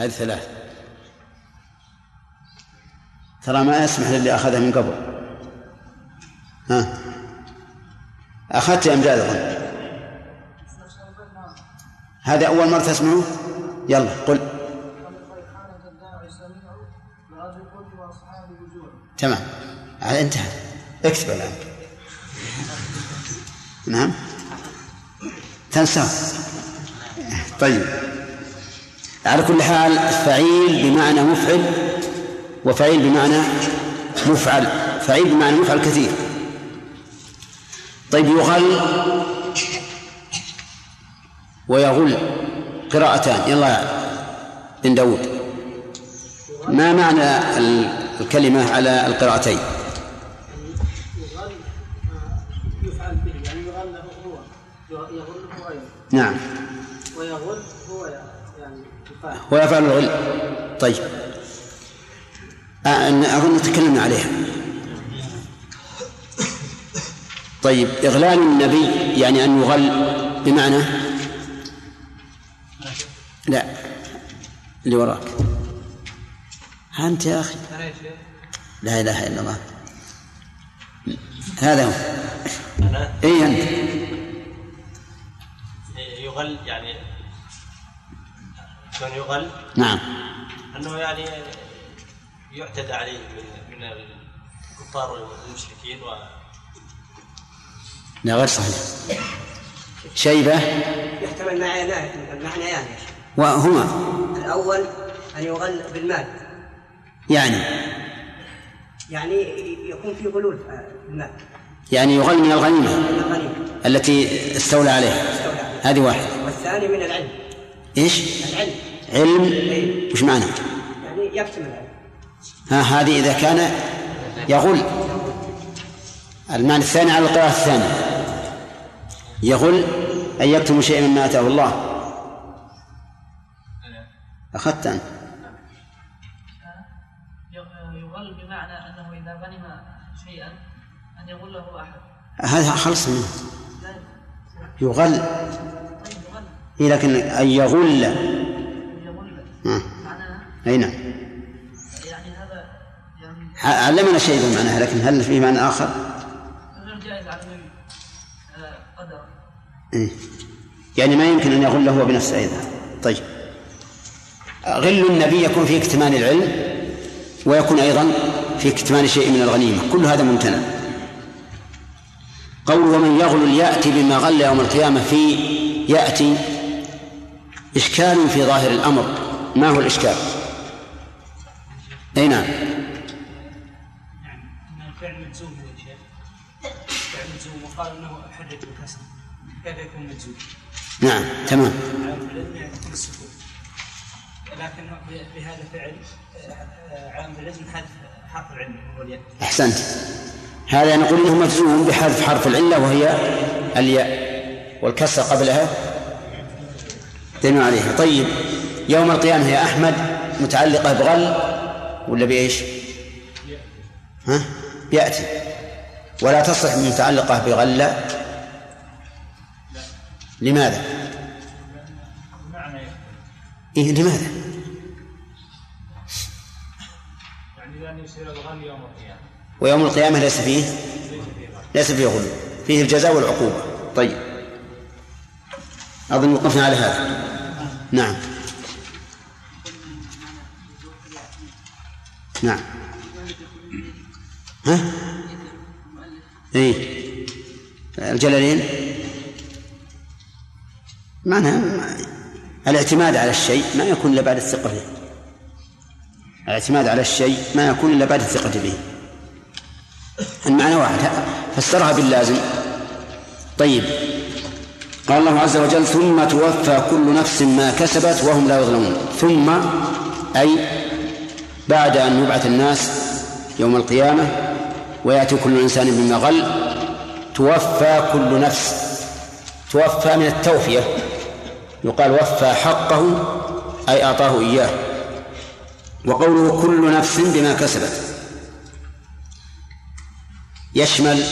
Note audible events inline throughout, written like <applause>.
هذه ثلاث. ترى ما يسمح للي أخذها من قبل. ها؟ أخذت أمجاد أظن هذا أول مرة تسمعه؟ يلا قل. تمام. انتهى اكتب الآن. نعم. تنسى. طيب. على كل حال فعيل بمعنى مفعل وفعيل بمعنى مفعل فعيل بمعنى مفعل كثير. طيب يغل ويغل قراءتان يلا بن داود. ما معنى الكلمة على القراءتين؟ نعم. ويفعل الغل طيب. آه، أظن تكلمنا عليها. طيب إغلال النبي يعني أن يغل بمعنى؟ لا. اللي وراك. أنت يا أخي. لا إله إلا الله. هذا هو. أنا؟ إي أنت؟ يغل يعني كان يغل؟ نعم. أنه يعني يعتدى عليه من من الكفار والمشركين و لا غير صحيح. شيبة. يحتمل معنى المعنيان وهما. الأول أن يغل بالمال. يعني. يعني يكون في غلول في المال يعني يغل من الغنيمة. من الغنيمة. التي استولى عليها. هذه واحدة. والثاني من العلم. إيش؟ العلم. علم وش معنى؟ يعني يكتم العلم ها هذه إذا كان يغل. المعنى الثاني على القراءة الثانية. يغل أن يكتم شيئا مما آتاه الله. أخذت أنت. يغل بمعنى أنه إذا غنم شيئا أن يغله أحد. هذا خلص منه. يغل. طيب يغل. إيه لكن أن يغل. آه. أي نعم. يعني هذا يعني علمنا شيء بمعناها لكن هل فيه معنى آخر؟ غير جائز على آه، قدر. إيه. يعني ما يمكن أن يغل هو بنفسه أيضا. طيب. غل النبي يكون في اكتمان العلم ويكون أيضا في اكتمان شيء من الغنيمة. كل هذا ممتنع. قول ومن يغل يأتي بما غل يوم القيامة في يأتي إشكال في ظاهر الأمر. ما هو الإشكال؟ أي نعم. إن الفعل مجزوم يا شيخ فعل مجزوم وقال إنه حرك الكسر كيف يكون مجزوم؟ نعم تمام. العلم السكون لكن بهذا فعل علامة الاسم حذف حرف العلم هو الياء. أحسنت. هذا نقول إنه مجزوم بحذف حرف العلة وهي الياء. والكسر قبلها. دين عليها. طيب. يوم القيامة يا أحمد متعلقة بغل ولا بإيش؟ ها؟ يأتي. ولا تصح متعلقة بغلة. لماذا؟ إيه لماذا؟ يعني القيامة. ويوم القيامة ليس فيه؟ ليس فيه غل. فيه الجزاء والعقوبة. طيب. أظن وقفنا على هذا. نعم. نعم. ها؟ إيه. الجلالين؟ معناها الاعتماد على الشيء ما يكون إلا بعد الثقة به. الاعتماد على الشيء ما يكون إلا بعد الثقة به. المعنى واحد. فسرها باللازم. طيب. قال الله عز وجل ثم توفى كل نفس ما كسبت وهم لا يظلمون. ثم أي بعد أن يبعث الناس يوم القيامة ويأتي كل إنسان بما غل توفى كل نفس توفى من التوفية. يقال وفى حقه أي أعطاه إياه. وقوله كل نفس بما كسبت. يشمل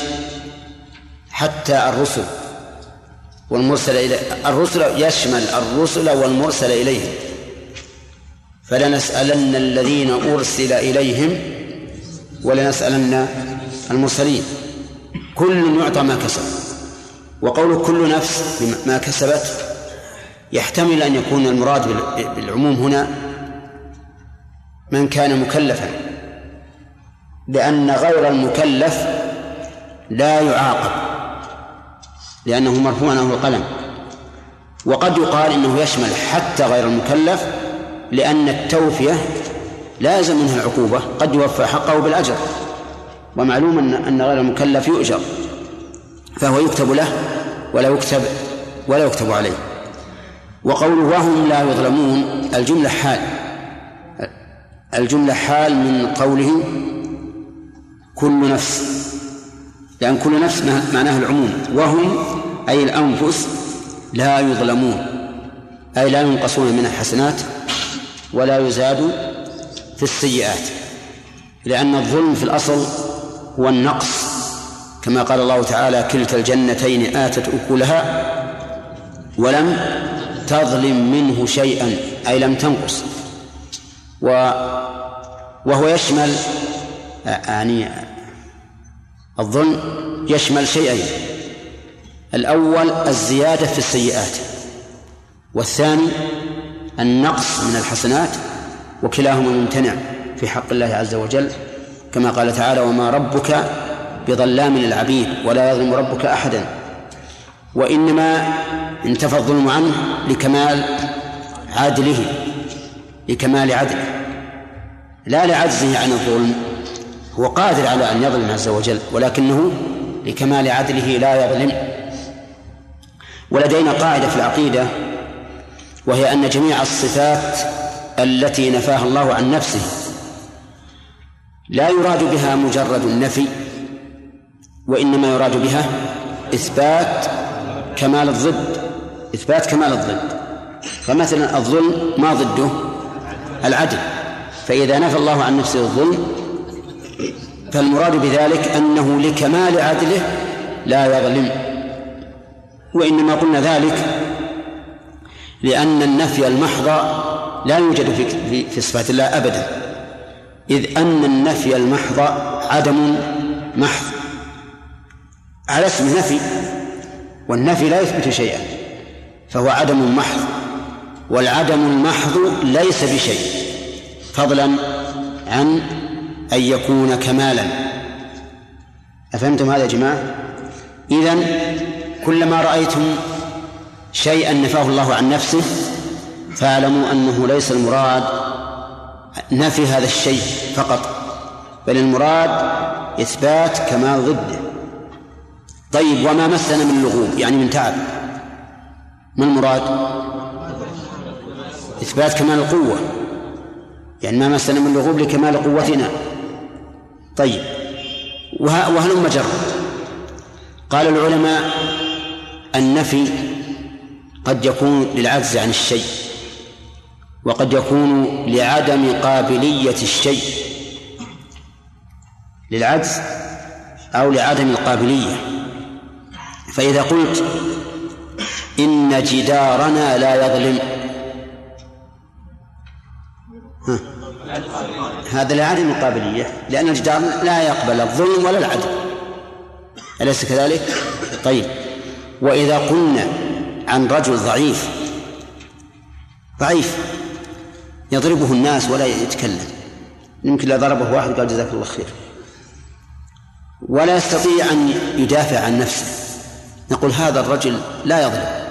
حتى الرسل والمرسل إلى الرسل يشمل الرسل والمرسل إليهم. فلنسألن الذين أرسل إليهم ولنسألن المرسلين. كل يعطى ما كسب. وقول كل نفس ما كسبت يحتمل أن يكون المراد بالعموم هنا من كان مكلفا. لأن غير المكلف لا يعاقب لأنه مرفوع عنه القلم وقد يقال إنه يشمل حتى غير المكلف لأن التوفية لا يلزم منها العقوبة قد يوفى حقه بالأجر. ومعلوم أن أن غير المكلف يؤجر. فهو يكتب له ولا يكتب ولا يكتب عليه. وقوله وهم لا يظلمون الجملة حال. الجملة حال من قوله كل نفس. لأن كل نفس معناها العموم. وهم أي الأنفس لا يظلمون أي لا ينقصون من الحسنات ولا يزاد في السيئات لأن الظلم في الأصل هو النقص كما قال الله تعالى كلتا الجنتين آتت أكلها ولم تظلم منه شيئا أي لم تنقص. و وهو يشمل يعني الظلم يشمل شيئين الأول الزيادة في السيئات والثاني النقص من الحسنات وكلاهما ممتنع في حق الله عز وجل كما قال تعالى وما ربك بظلام للعبيد ولا يظلم ربك أحدا. وإنما انتفى الظلم عنه لكمال عدله لكمال عدله لا لعجزه عن الظلم هو قادر على أن يظلم عز وجل ولكنه لكمال عدله لا يظلم. ولدينا قاعدة في العقيدة وهي أن جميع الصفات التي نفاها الله عن نفسه لا يراد بها مجرد النفي وإنما يراد بها إثبات كمال الضد إثبات كمال الضد. فمثلا الظلم ما ضده العدل فإذا نفى الله عن نفسه الظلم فالمراد بذلك أنه لكمال عدله لا يظلم. وإنما قلنا ذلك لأن النفي المحض لا يوجد في في, صفات الله أبدا. إذ أن النفي المحض عدم محض. على اسم نفي والنفي لا يثبت شيئا فهو عدم محض. والعدم المحض ليس بشيء فضلا عن أن يكون كمالا. أفهمتم هذا يا جماعة؟ إذن كلما رأيتم شيئا نفاه الله عن نفسه فاعلموا أنه ليس المراد نفي هذا الشيء فقط بل المراد إثبات كمال ضده. طيب وما مسنا من لغوب؟ يعني من تعب. ما المراد؟ إثبات كمال القوة. يعني ما مسنا من لغوب لكمال قوتنا. طيب وهلم جر قال العلماء النفي قد يكون للعجز عن الشيء وقد يكون لعدم قابلية الشيء للعجز أو لعدم القابلية فإذا قلت إن جدارنا لا يظلم ها. هذا لعدم القابلية لأن الجدار لا يقبل الظلم ولا العدل أليس كذلك؟ طيب وإذا قلنا عن رجل ضعيف. ضعيف. يضربه الناس ولا يتكلم. يمكن لو ضربه واحد قال جزاك الله خير. ولا يستطيع أن يدافع عن نفسه. نقول هذا الرجل لا يظلم.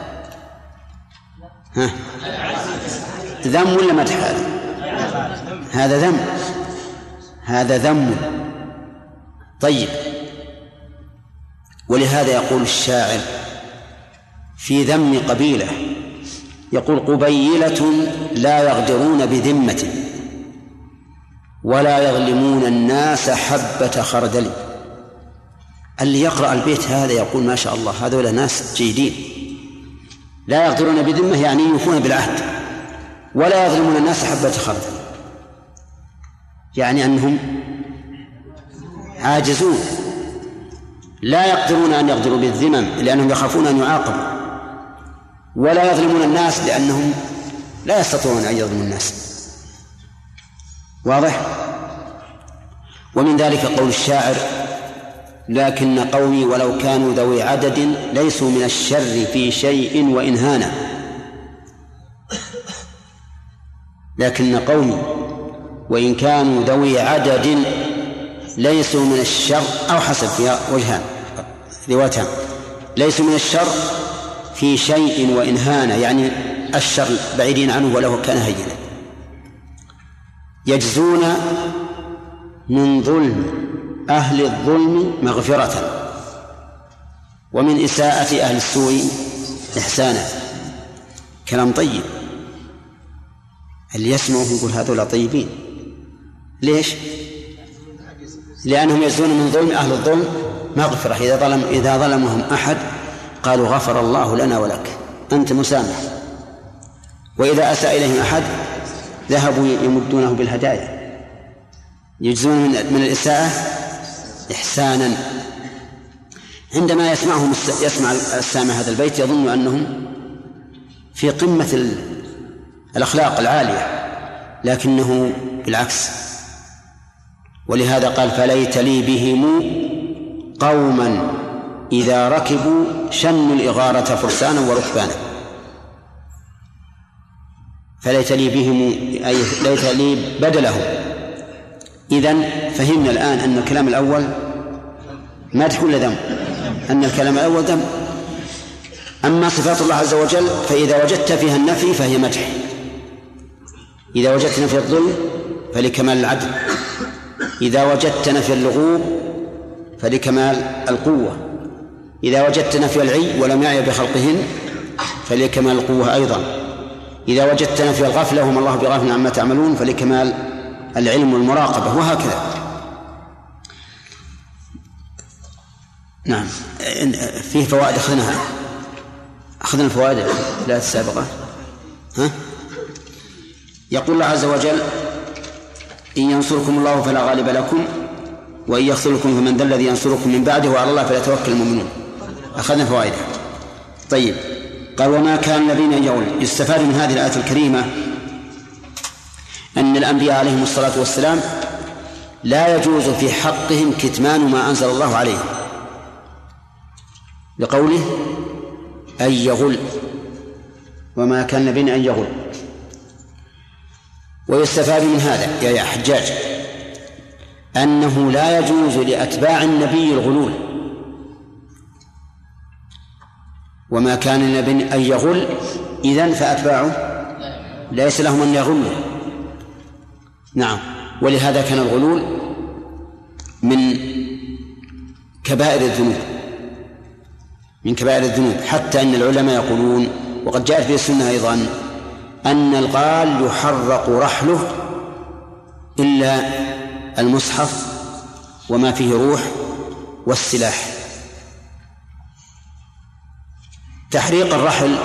ها؟ ذم ولا مدح هذا؟ هذا ذم. هذا ذم. طيب. ولهذا يقول الشاعر في ذم قبيلة. يقول قبيلة لا يغدرون بذمة ولا يظلمون الناس حبة خردل. اللي يقرأ البيت هذا يقول ما شاء الله هذول ناس جيدين. لا يغدرون بذمة يعني يوفون بالعهد. ولا يظلمون الناس حبة خردل. يعني أنهم عاجزون. لا يقدرون أن يغدروا بالذمم لأنهم يخافون أن يعاقبوا. ولا يظلمون الناس لأنهم لا يستطيعون أن يظلموا الناس. واضح؟ ومن ذلك قول الشاعر لكن قومي ولو كانوا ذوي عدد ليسوا من الشر في شيء وإن هانا لكن قومي وإن كانوا ذوي عدد ليسوا من الشر أو حسب فيها وجهان روايتان ليسوا من الشر في شيء وإن هان يعني الشر بعيدين عنه ولو كان هينا. يجزون من ظلم أهل الظلم مغفرة ومن إساءة أهل السوء إحسانا. كلام طيب. اللي يسمعه يقول هذول طيبين؟ ليش؟ لأنهم يجزون من ظلم أهل الظلم مغفرة. إذا ظلم إذا ظلمهم أحد قالوا غفر الله لنا ولك. أنت مسامح. وإذا أساء إليهم أحد ذهبوا يمدونه بالهدايا. يجزون من من الإساءة إحسانا. عندما يسمعهم يسمع السامع هذا البيت يظن أنهم في قمة الأخلاق العالية لكنه بالعكس. ولهذا قال فليت لي بهم قوما إذا ركبوا شنوا الإغارة فرسانا وركبانا. فليت لي بهم أي ليت لي بدلهم. إذن فهمنا الآن أن الكلام الأول مدح ولا ذم؟ أن الكلام الأول ذم أما صفات الله عز وجل فإذا وجدت فيها النفي فهي مدح. إذا وجدت نفي الظلم فلكمال العدل. إذا وجدت نفي اللغوب فلكمال القوة. إذا وجدت نفي العي ولم يعي بخلقهن فلكمال القوة أيضا. إذا وجدت نفي الغفلة وما الله بغافل عما تعملون فلكمال العلم والمراقبة وهكذا. نعم. فيه فوائد أخذناها. أخذنا الفوائد الثلاث السابقة. ها؟ يقول الله عز وجل إن ينصركم الله فلا غالب لكم وإن يخذلكم فمن ذا الذي ينصركم من بعده وعلى الله فليتوكل المؤمنون. أخذنا فوائدها. طيب قال وما كان الذين يقول يستفاد من هذه الآية الكريمة أن الأنبياء عليهم الصلاة والسلام لا يجوز في حقهم كتمان ما أنزل الله عليهم. لقوله أن يغل وما كان نبي أن يغل. ويستفاد من هذا يا حجاج أنه لا يجوز لأتباع النبي الغلول. وما كان النبي أن يغل إذن فأتباعه ليس لهم أن يغلوا. نعم. ولهذا كان الغلول من كبائر الذنوب من كبائر الذنوب حتى أن العلماء يقولون وقد جاءت في السنة أيضا أن الغال يحرق رحله إلا المصحف وما فيه روح والسلاح. تحريق الرحل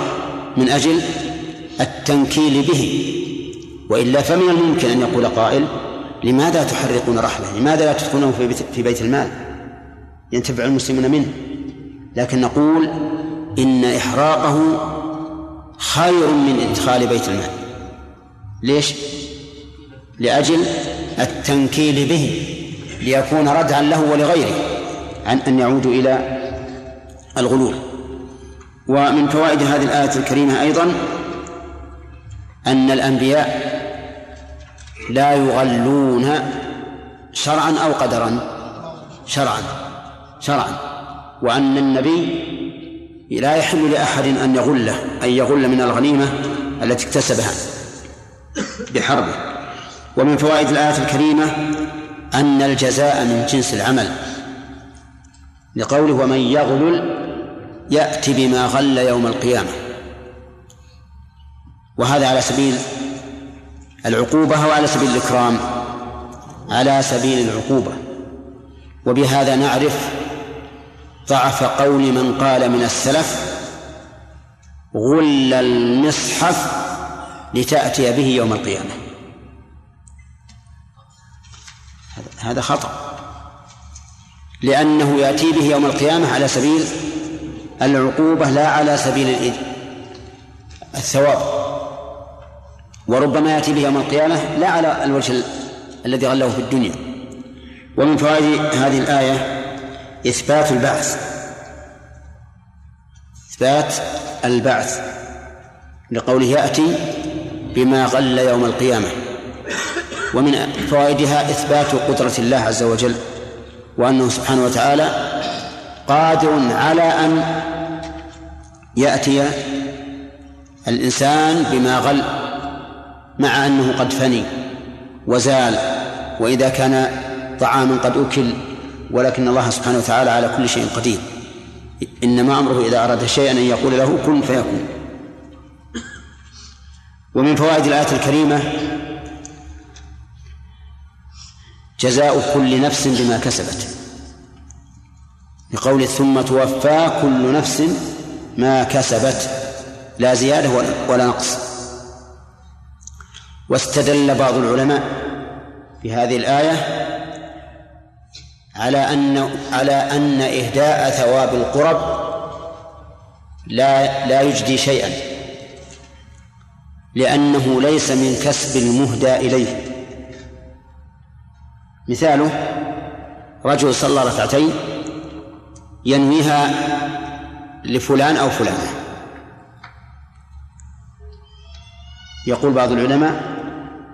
من أجل التنكيل به. وإلا فمن الممكن أن يقول قائل لماذا تحرقون رحله؟ لماذا لا تدخلونه في بيت, في بيت المال؟ ينتفع المسلمون منه. لكن نقول إن إحراقه خير من إدخال بيت المال. ليش؟ لأجل التنكيل به ليكون ردعا له ولغيره عن أن يعودوا إلى الغلول. ومن فوائد هذه الآية الكريمة أيضا أن الأنبياء لا يغلون شرعا أو قدرا شرعا شرعا وأن النبي لا يحل لأحد أن يغله أن يغل من الغنيمة التي اكتسبها بحربه. ومن فوائد الآية الكريمة أن الجزاء من جنس العمل لقوله ومن يغلل يأتي بما غل يوم القيامة. وهذا على سبيل العقوبة أو على سبيل الإكرام؟ على سبيل العقوبة. وبهذا نعرف ضعف قول من قال من السلف غل المصحف لتأتي به يوم القيامة. هذا خطأ. لأنه يأتي به يوم القيامة على سبيل العقوبة لا على سبيل الثواب. وربما يأتي به يوم القيامة لا على الوجه الذي غله في الدنيا. ومن فوائد هذه الآية إثبات البعث. إثبات البعث. لقوله يأتي بما غل يوم القيامة. ومن فوائدها إثبات قدرة الله عز وجل وأنه سبحانه وتعالى قادر على أن يأتي الإنسان بما غل مع أنه قد فني وزال وإذا كان طعاما قد أكل ولكن الله سبحانه وتعالى على كل شيء قدير. إنما أمره إذا أراد شيئا أن يقول له كن فيكون. ومن فوائد الآية الكريمة جزاء كل نفس بما كسبت. بقول ثم توفى كل نفس ما كسبت لا زيادة ولا نقص. واستدل بعض العلماء في هذه الآية على أن على أن إهداء ثواب القرب لا لا يجدي شيئا لأنه ليس من كسب المهدى إليه. مثاله رجل صلى ركعتين ينويها لفلان أو فلانة. يقول بعض العلماء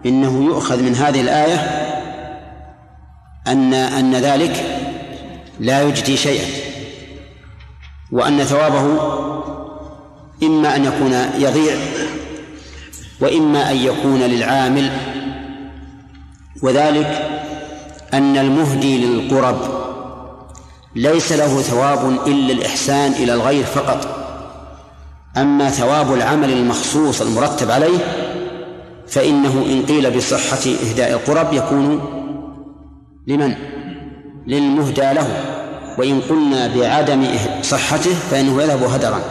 إنه يؤخذ من هذه الآية أن أن ذلك لا يجدي شيئا وأن ثوابه إما أن يكون يضيع وإما أن يكون للعامل وذلك أن المهدي للقرب ليس له ثواب إلا الإحسان إلى الغير فقط. أما ثواب العمل المخصوص المرتب عليه فإنه إن قيل بصحة إهداء القرب يكون لمن؟ للمهدى له. وإن قلنا بعدم صحته فإنه يذهب هدرا.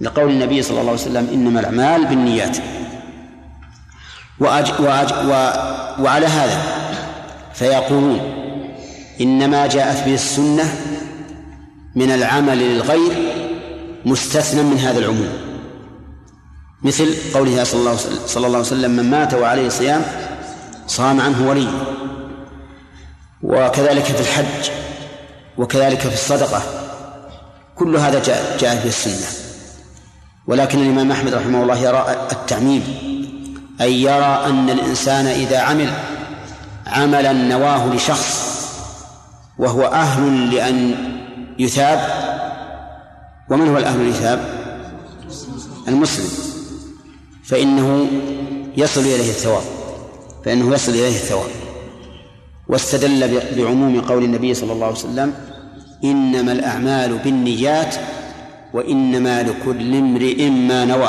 لقول النبي صلى الله عليه وسلم إنما الأعمال بالنيات. وأج وأج وعلى هذا فيقولون إنما جاءت به السنة من العمل للغير مستثنى من هذا العموم. مثل قوله صلى الله, صلى الله عليه وسلم من مات وعليه صيام صام عنه ولي. وكذلك في الحج وكذلك في الصدقة. كل هذا جاء جاء في السنة. ولكن الإمام أحمد رحمه الله يرى التعميم أي يرى أن الإنسان إذا عمل عملا نواه لشخص وهو أهل لأن يثاب. ومن هو الأهل ليثاب المسلم. فإنه يصل إليه الثواب. فإنه يصل إليه الثواب. واستدل بعموم قول النبي صلى الله عليه وسلم إنما الأعمال بالنيات وإنما لكل امرئ ما نوى.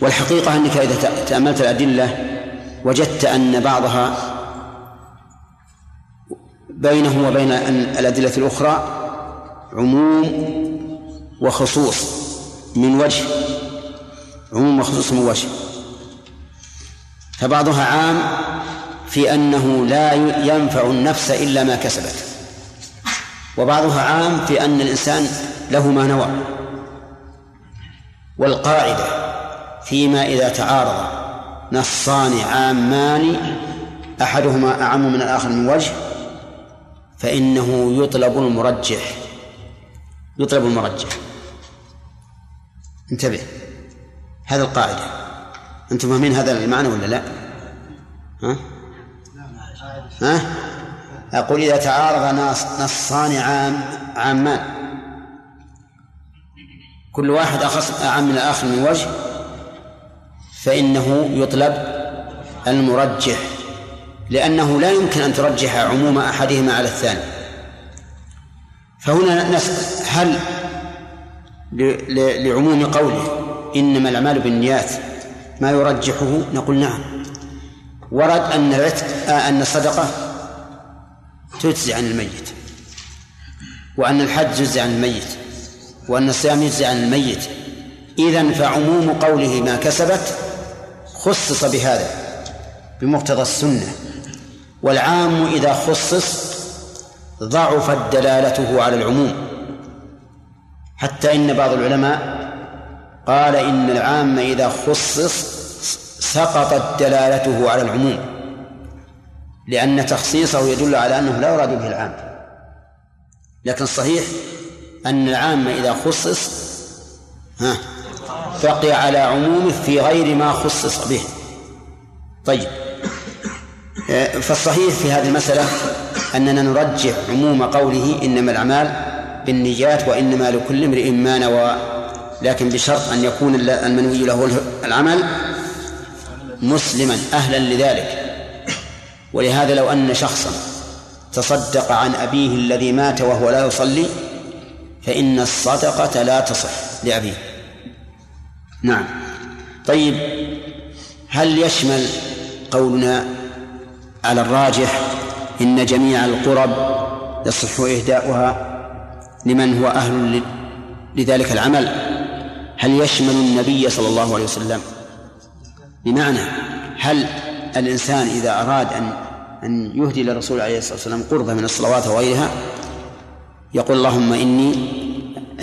والحقيقة أنك إذا تأملت الأدلة وجدت أن بعضها بينه وبين الأدلة الأخرى عموم وخصوص من وجه عموم وخصوص من وجه. فبعضها عام في أنه لا ينفع النفس إلا ما كسبت. وبعضها عام في أن الإنسان له ما نوى. والقاعدة فيما إذا تعارض نصان عامان أحدهما أعم من الآخر من وجه فإنه يطلب المرجح يطلب المرجح انتبه هذه القاعدة أنتم فاهمين هذا المعنى ولا لا؟ ها؟ ها؟ أقول إذا تعارض نصان عام عامان كل واحد أخص أعم من الآخر من وجه فإنه يطلب المرجح لأنه لا يمكن أن ترجح عموم أحدهما على الثاني. فهنا نسأل هل لعموم قوله إنما الأعمال بالنيات ما يرجحه؟ نقول نعم. ورد أن أن الصدقة تجزي عن الميت وأن الحج يجزي عن الميت وأن الصيام يجزي عن الميت. إذا فعموم قوله ما كسبت خصص بهذا بمقتضى السنة. والعام إذا خصص ضعفت دلالته على العموم. حتى إن بعض العلماء قال إن العام إذا خصص سقطت دلالته على العموم لأن تخصيصه يدل على أنه لا يراد به العام. لكن الصحيح أن العام إذا خصص ها بقي على عمومه في غير ما خصص به. طيب. فالصحيح في هذه المسألة أننا نرجح عموم قوله إنما الأعمال بالنيات وإنما لكل امرئ ما نوى لكن بشرط أن يكون المنوي له العمل مسلما أهلا لذلك. ولهذا لو أن شخصا تصدق عن أبيه الذي مات وهو لا يصلي فإن الصدقة لا تصح لأبيه. نعم. طيب هل يشمل قولنا على الراجح إن جميع القرب يصح إهداؤها لمن هو أهل لذلك العمل. هل يشمل النبي صلى الله عليه وسلم؟ بمعنى هل الإنسان إذا أراد أن أن يهدي للرسول عليه الصلاة والسلام قربة من الصلوات وغيرها يقول اللهم إني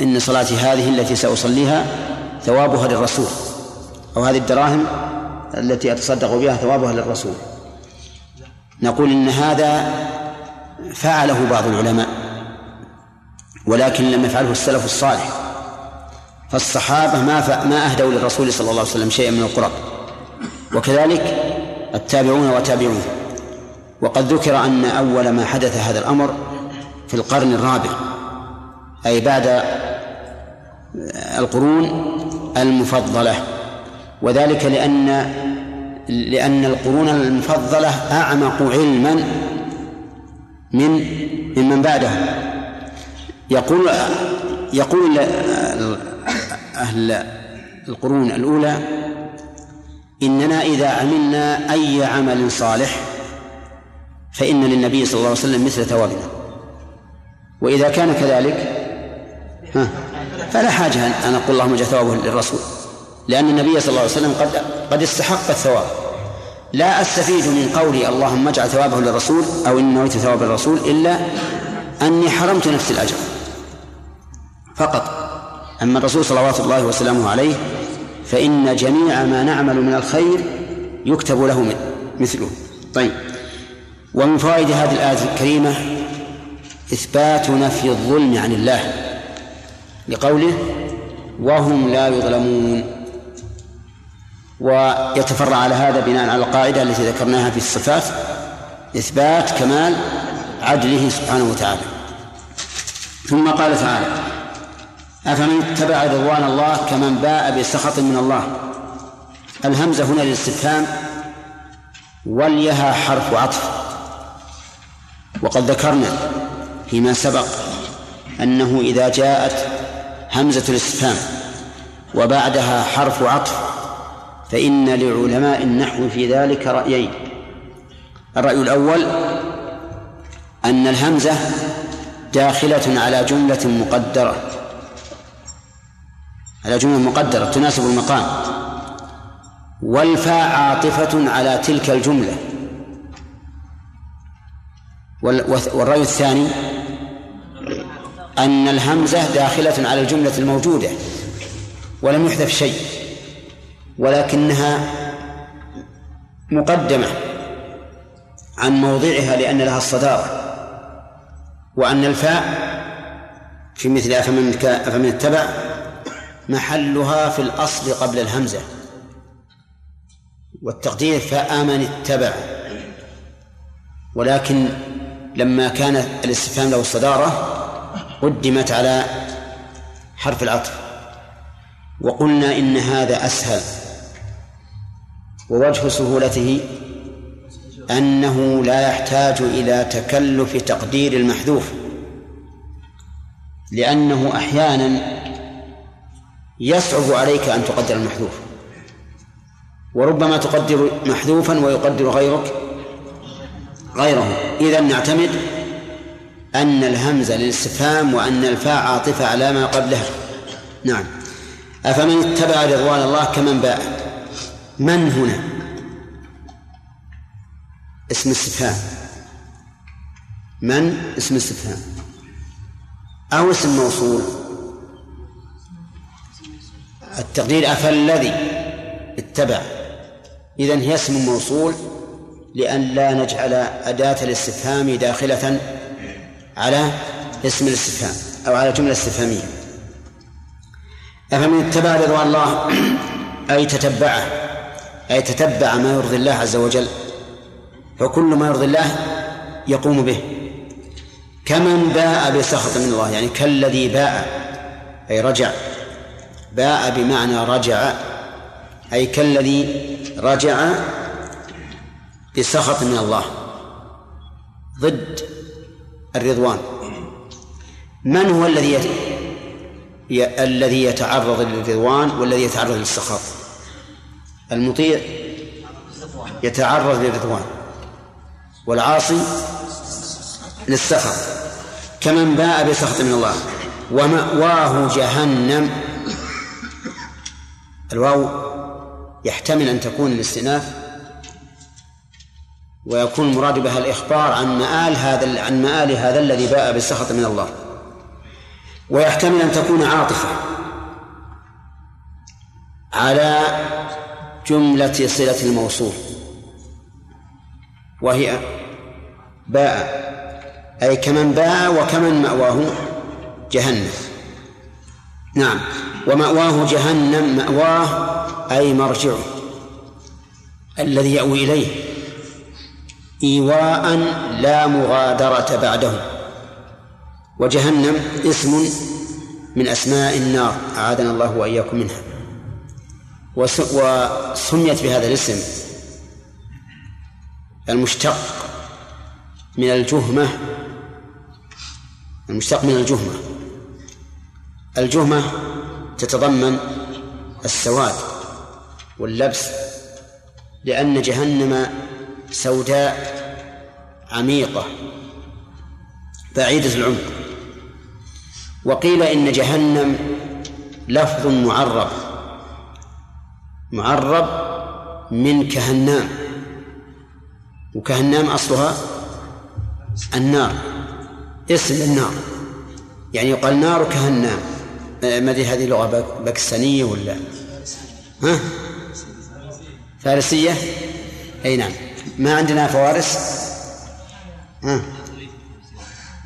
إن صلاتي هذه التي سأصليها ثوابها للرسول أو هذه الدراهم التي أتصدق بها ثوابها للرسول. نقول إن هذا فعله بعض العلماء ولكن لم يفعله السلف الصالح. فالصحابة ما ما أهدوا للرسول صلى الله عليه وسلم شيئا من القرب. وكذلك التابعون وتابعون وقد ذكر أن أول ما حدث هذا الأمر في القرن الرابع أي بعد القرون المفضلة. وذلك لأن لأن القرون المفضلة أعمق علما من ممن بعدهم يقول يقول أهل القرون الأولى إننا إذا عملنا أي عمل صالح فإن للنبي صلى الله عليه وسلم مثل ثوابنا. وإذا كان كذلك ها فلا حاجة أن أقول اللهم جاء ثوابه للرسول. لأن النبي صلى الله عليه وسلم قد قد استحق الثواب. لا أستفيد من قولي اللهم اجعل ثوابه للرسول أو إن نويت ثواب الرسول إلا أني حرمت نفس الأجر. فقط. أما الرسول صلوات الله وسلامه عليه فإن جميع ما نعمل من الخير يكتب له مثله. طيب. ومن فوائد هذه الآية الكريمة إثبات نفي الظلم عن الله. لقوله وهم لا يظلمون. ويتفرع على هذا بناء على القاعدة التي ذكرناها في الصفات إثبات كمال عدله سبحانه وتعالى. ثم قال تعالى أفمن اتبع رضوان الله كمن باء بسخط من الله؟ الهمزة هنا للاستفهام وليها حرف عطف. وقد ذكرنا فيما سبق أنه إذا جاءت همزة الاستفهام وبعدها حرف عطف فإن لعلماء النحو في ذلك رأيين. الرأي الأول أن الهمزة داخلة على جملة مقدرة. على جملة مقدرة تناسب المقام. والفاء عاطفة على تلك الجملة. والرأي الثاني أن الهمزة داخلة على الجملة الموجودة ولم يحذف شيء. ولكنها مقدمة عن موضعها لأن لها الصدارة وأن الفاء في مثل أفمن أفمن اتبع محلها في الأصل قبل الهمزة. والتقدير فآمن اتبع. ولكن لما كان الاستفهام له الصدارة قدمت على حرف العطف. وقلنا إن هذا أسهل. ووجه سهولته أنه لا يحتاج إلى تكلف تقدير المحذوف لأنه أحيانا يصعب عليك أن تقدر المحذوف. وربما تقدر محذوفا ويقدر غيرك غيره. إذا نعتمد أن الهمزة للاستفهام وأن الفاء عاطفة على ما قبلها. نعم. أفمن اتبع رضوان الله كمن باء؟ من هنا؟ اسم استفهام. من اسم استفهام؟ أو اسم موصول؟ التقدير أفالذي اتبع. إذن هي اسم موصول لأن لا نجعل أداة الاستفهام داخلة على اسم الاستفهام أو على جملة استفهامية. أفمن اتبع رضوان الله أي تتبعه؟ أي تتبع ما يرضي الله عز وجل فكل ما يرضي الله يقوم به. كمن باء بسخط من الله يعني كالذي باء أي رجع. باء بمعنى رجع أي كالذي رجع بسخط من الله. ضد الرضوان. من هو الذي. الذي يتعرض للرضوان والذي يتعرض للسخط؟ المطيع يتعرض للرضوان والعاصي للسخط كمن باء بسخط من الله ومأواه جهنم. الواو يحتمل أن تكون الاستئناف ويكون المراد بها الإخبار عن مآل هذا عن مآل هذا الذي باء بالسخط من الله. ويحتمل أن تكون عاطفة على جملة صلة الموصول. وهي باء أي كمن باء وكمن مأواه جهنم. نعم. ومأواه جهنم مأواه أي مرجعه الذي يأوي إليه. إيواء لا مغادرة بعده. وجهنم اسم من أسماء النار. أعاذنا الله وإياكم منها. وسميت بهذا الاسم المشتق من الجهمة. المشتق من الجهمة. الجهمة تتضمن السواد واللبس لأن جهنم سوداء عميقة بعيدة العمق. وقيل إن جهنم لفظ معرب. معرب من كهنام. وكهنام أصلها النار اسم النار. يعني يقال نار كهنام. ما أدري هذه لغة باكستانية ولا؟ ها؟ فارسية؟ أي نعم. ما عندنا فوارس؟ ها؟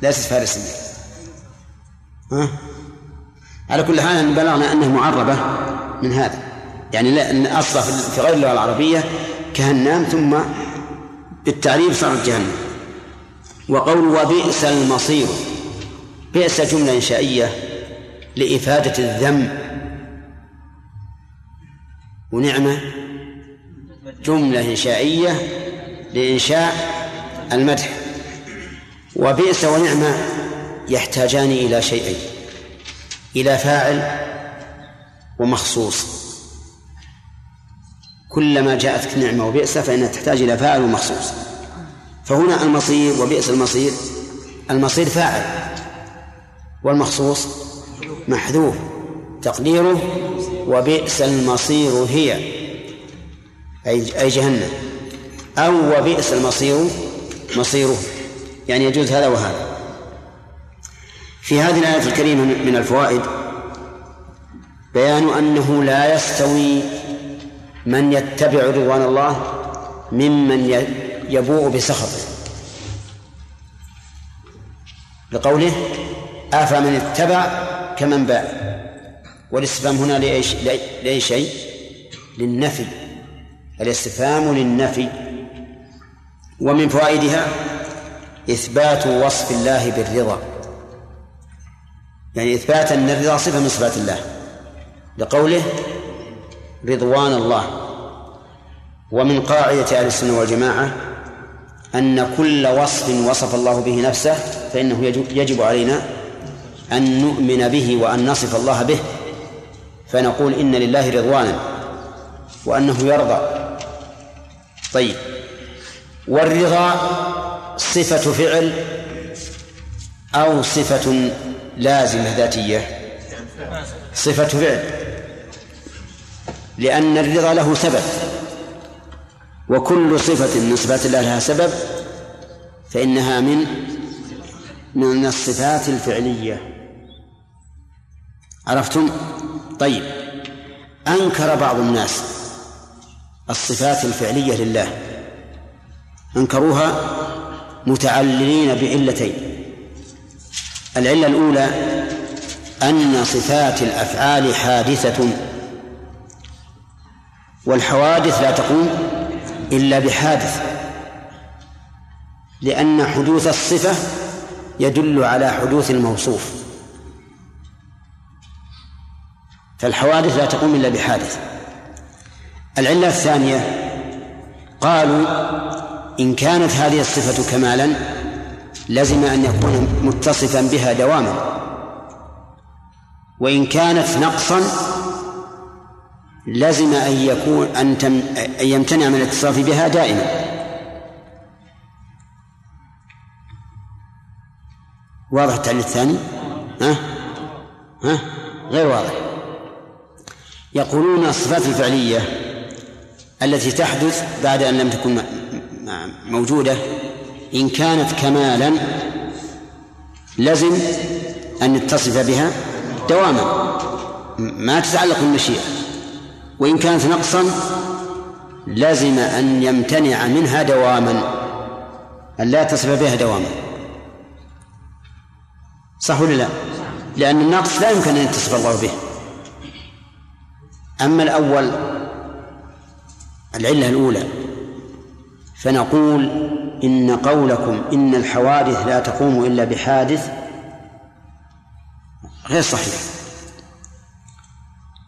ليست فارسية. ها؟ على كل حال بلغنا أنها معربة من هذا. يعني لا أصلا في غير اللغة العربية كهنام ثم بالتعريف صارت جهنم. وقول وبئس المصير بئس جملة إنشائية لإفادة الذم. ونعمة جملة إنشائية لإنشاء المدح. وبئس ونعمة يحتاجان إلى شيئين إلى فاعل ومخصوص. كلما جاءتك نعمة وبئس فإنها تحتاج إلى فاعل ومخصوص فهنا المصير وبئس المصير المصير فاعل والمخصوص محذوف تقديره وبئس المصير هي أي أي جهنم. أو وبئس المصير مصيره. يعني يجوز هذا وهذا. في هذه الآية الكريمة من الفوائد بيان أنه لا يستوي من يتبع رضوان الله ممن يبوء بسخطه. لقوله أفمن اتبع كمن باء والاستفهام هنا لأي لأي شيء؟ للنفي. الاستفهام للنفي. ومن فوائدها إثبات وصف الله بالرضا. يعني إثبات أن الرضا صفة من صفات الله. لقوله رضوان الله. ومن قاعدة أهل السنة والجماعة أن كل وصف وصف الله به نفسه فإنه يجب علينا أن نؤمن به وأن نصف الله به. فنقول إن لله رضوانا وأنه يرضى. طيب. والرضا صفة فعل أو صفة لازمة ذاتية؟ صفة فعل. لأن الرضا له سبب. وكل صفة من صفات الله لها سبب فإنها من من الصفات الفعلية. عرفتم؟ طيب. أنكر بعض الناس الصفات الفعلية لله. أنكروها متعللين بعلتين. العلة الأولى أن صفات الأفعال حادثة. والحوادث لا تقوم إلا بحادث لأن حدوث الصفة يدل على حدوث الموصوف. فالحوادث لا تقوم إلا بحادث. العلة الثانية قالوا إن كانت هذه الصفة كمالا لزم أن يكون متصفا بها دواما وإن كانت نقصا لزم أن يكون أن, أن يمتنع من الاتصاف بها دائما. واضح التعليل الثاني؟ ها؟ ها؟ غير واضح. يقولون الصفات الفعلية التي تحدث بعد أن لم تكن موجودة إن كانت كمالا لزم أن نتصف بها دواما. ما تتعلق بالمشيئة. وإن كانت نقصا لزم أن يمتنع منها دواما أن لا يتصف بها دواما. صح ولا لا؟ لأن النقص لا يمكن أن يتصف الله به. أما الأول العلة الأولى فنقول إن قولكم إن الحوادث لا تقوم إلا بحادث غير صحيح.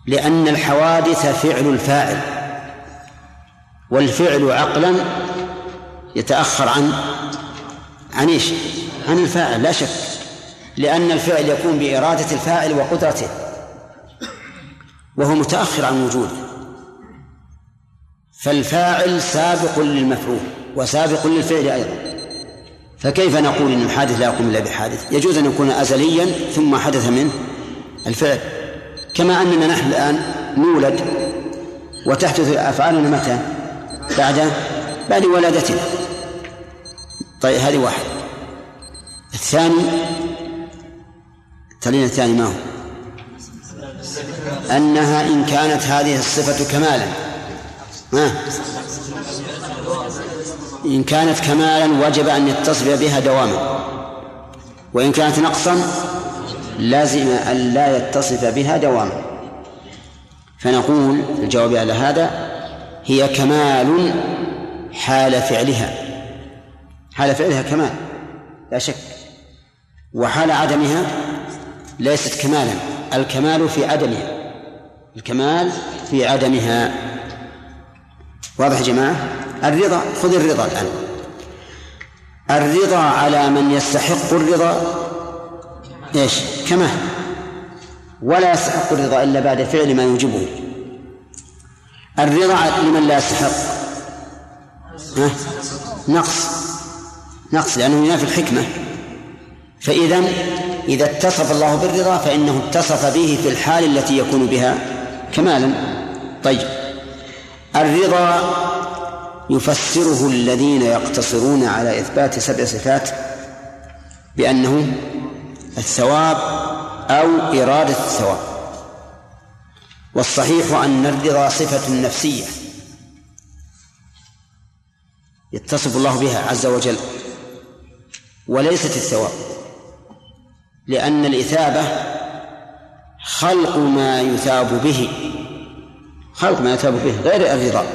لأن الحوادث فعل الفاعل والفعل عقلا يتأخر عن عن إيش؟ عن الفاعل لا شك. لأن الفعل يكون بإرادة الفاعل وقدرته وهو متأخر عن وجوده. فالفاعل سابق للمفعول وسابق للفعل أيضا. فكيف نقول إن الحادث لا يقوم إلا بحادث؟ يجوز أن يكون أزليا ثم حدث منه الفعل. كما أننا نحن الآن نولد وتحدث أفعالنا متى؟ بعد؟ بعد ولادتنا. طيب هذه واحد. الثاني التعليل الثاني ما هو؟ أنها إن كانت هذه الصفة كمالا. ما إن كانت كمالا وجب أن يتصف بها دواما. وإن كانت نقصا لازم أن لا يتصف بها دواما فنقول الجواب على هذا هي كمال حال فعلها. حال فعلها كمال لا شك. وحال عدمها ليست كمالا الكمال في عدمها. الكمال في عدمها. واضح يا جماعة؟ الرضا خذ الرضا الآن. الرضا على من يستحق الرضا إيش؟ كما. ولا يستحق الرضا إلا بعد فعل ما يوجبه. الرضا لمن لا يستحق. نقص. نقص لأنه ينافي الحكمة. فإذا إذا اتصف الله بالرضا فإنه اتصف به في الحال التي يكون بها كمالا. طيب. الرضا يفسره الذين يقتصرون على إثبات سبع صفات بأنه الثواب أو إرادة الثواب. والصحيح أن الرضا صفة نفسية يتصف الله بها عز وجل وليست الثواب لأن الإثابة خلق ما يثاب به خلق ما يثاب به غير الرضا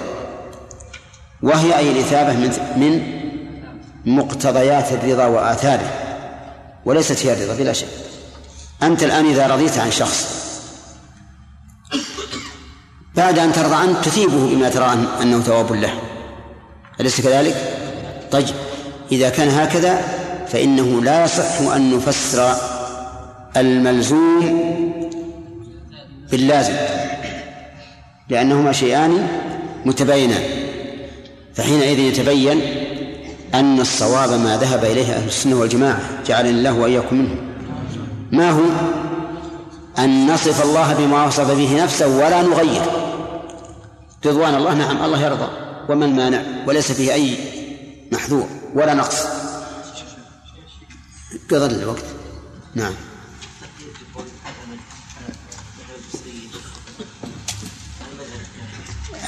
وهي أي الإثابة من من مقتضيات الرضا وآثاره. وليست هي الرضا بلا شك. أنت الآن إذا رضيت عن شخص بعد أن ترضى عنه تثيبه بما ترى أنه ثواب له. أليس كذلك؟ طيب إذا كان هكذا فإنه لا يصح أن نفسر الملزوم باللازم لأنهما شيئان متباينان. فحينئذ يتبين أن الصواب ما ذهب إليه أهل السنة والجماعة جعلني الله وإياكم منهم. ما هو؟ أن نصف الله بما وصف به نفسه ولا نغير. رضوان الله نعم الله يرضى. وما المانع؟ وليس فيه أي محذور ولا نقص. قضى الوقت. نعم.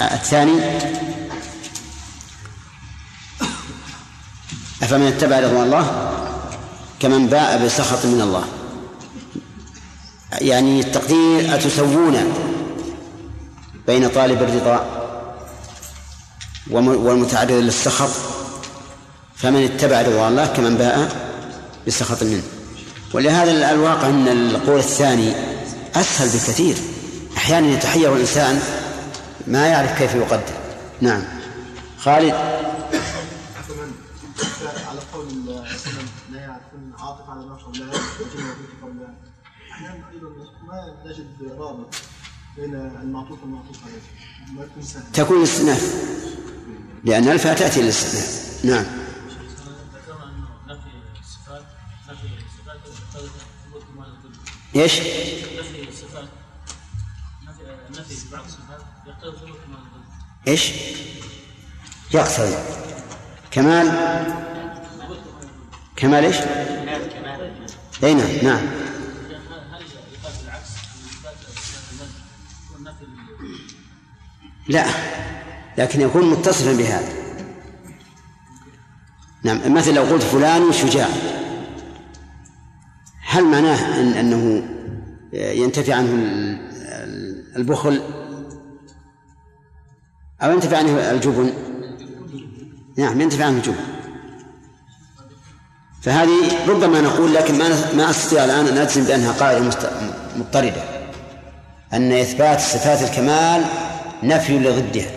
الثاني أفمن اتبع رضوان الله كمن باء بسخط من الله؟ يعني التقدير أتسوون بين طالب الرضا والمتعرض للسخط؟ فمن اتبع رضوان الله كمن باء بسخط منه. ولهذا الواقع أن القول الثاني أسهل بكثير. أحيانا يتحير الإنسان ما يعرف كيف يقدر. نعم. خالد؟ عاطف على نفسه ولا ولا أحيانا أيضا ما نجد رابط بين المعطوف والمعطوف عليه. ما تكون سهل. تكون استئناف لأن الفاء تأتي للاستئناف نعم. إيش؟ نفي الصفات نفي بعض الصفات يقتضي ثبوت كمال إيش؟ يقتضي. كمال. كمال إيش؟ أي نعم نعم. لا لكن يكون متصفا بهذا. نعم مثل لو قلت فلان شجاع. هل معناه إن أنه ينتفي عنه البخل؟ أو ينتفي عنه الجبن؟ نعم ينتفي عنه الجبن. فهذه ربما نقول لكن ما ما أستطيع الآن أن أجزم بأنها قاعدة مضطردة. أن إثبات صفات الكمال نفي لضدها.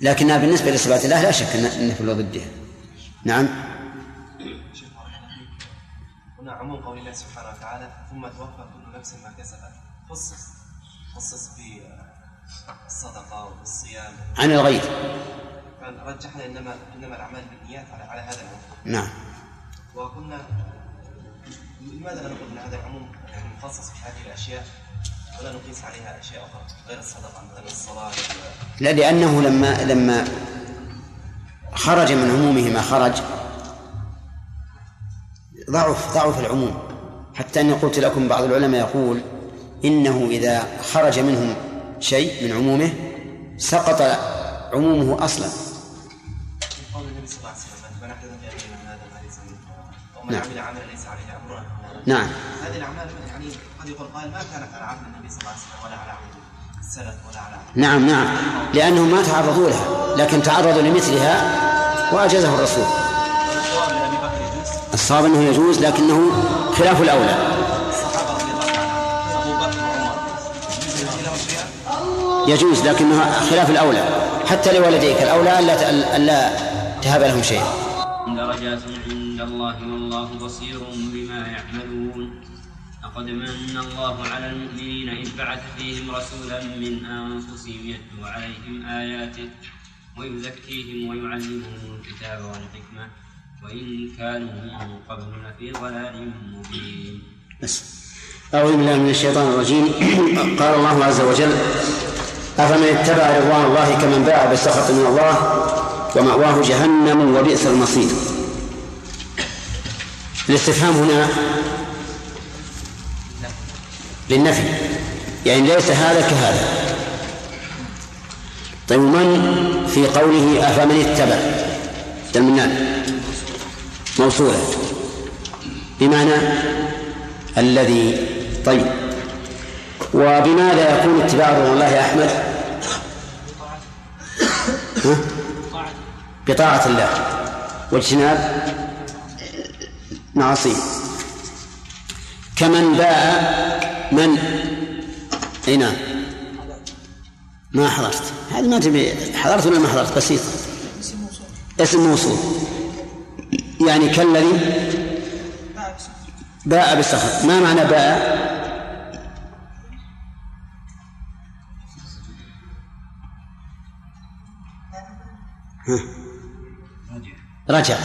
لكنها بالنسبة لصفات الله لا شك ان نفي لضدها. نعم؟ هنا عموم قول الله سبحانه وتعالى ثم توفى كل نفس ما كسبت. خصص خصص بالصدقة وبالصيام. عن الغير فرجحنا انما إنما الأعمال بالنيات على على هذا العموم نعم. وقلنا لماذا لا نقول إن هذا العموم يعني مخصص في هذه الأشياء ولا نقيس عليها أشياء أخرى غير الصدقة مثلا الصلاة لا لأنه لما لما خرج من عمومه ما خرج ضعف ضعف العموم. حتى أني قلت لكم بعض العلماء يقول إنه إذا خرج منهم شيء من عمومه سقط عمومه أصلا. نعم. عمل عملا ليس عليه امرنا نعم. هذه الأعمال يعني قد يقول قال ما كانت على عهد النبي صلى الله عليه وسلم ولا على عهد السلف ولا على عهد نعم نعم. لأنهم ما تعرضوا لها لكن تعرضوا لمثلها وأجازه الرسول. الصواب بكر يجوز الصواب أنه يجوز لكنه خلاف الأولى. الصحابة رضي الله عنهم أبو بكر وعمر. يجوز لهم شيئا يجوز لكنه خلاف الأولى. حتى لوالديك الأولى ألا ألا تهب لهم شيئا درجات الله والله بصير بما يعملون. لقد من الله على المؤمنين إذ بعث فيهم رسولا من أنفسهم يتلو عليهم آياته ويزكيهم ويعلمهم الكتاب والحكمة وإن كانوا من قبل لفي ضلال مبين. بس. أعوذ بالله من الشيطان الرجيم. <coughs> قال الله عز وجل أفمن اتبع رضوان الله كمن باع بالسخط من الله ومأواه جهنم وبئس المصير. الاستفهام هنا للنفي. يعني ليس هذا كهذا. طيب من في قوله أفمن اتبع؟ المنان موصولة. بمعنى الذي طيب. وبماذا يكون اتباع رضوان الله أحمد؟ بطاعة الله. واجتناب معاصيه كمن باء من؟ أي نعم. ما حضرت. هذه ما تبي. حضرت ولا ما حضرت؟ بسيطة. اسم موصول. يعني كالذي باء بالسخط ما معنى ها. رجع.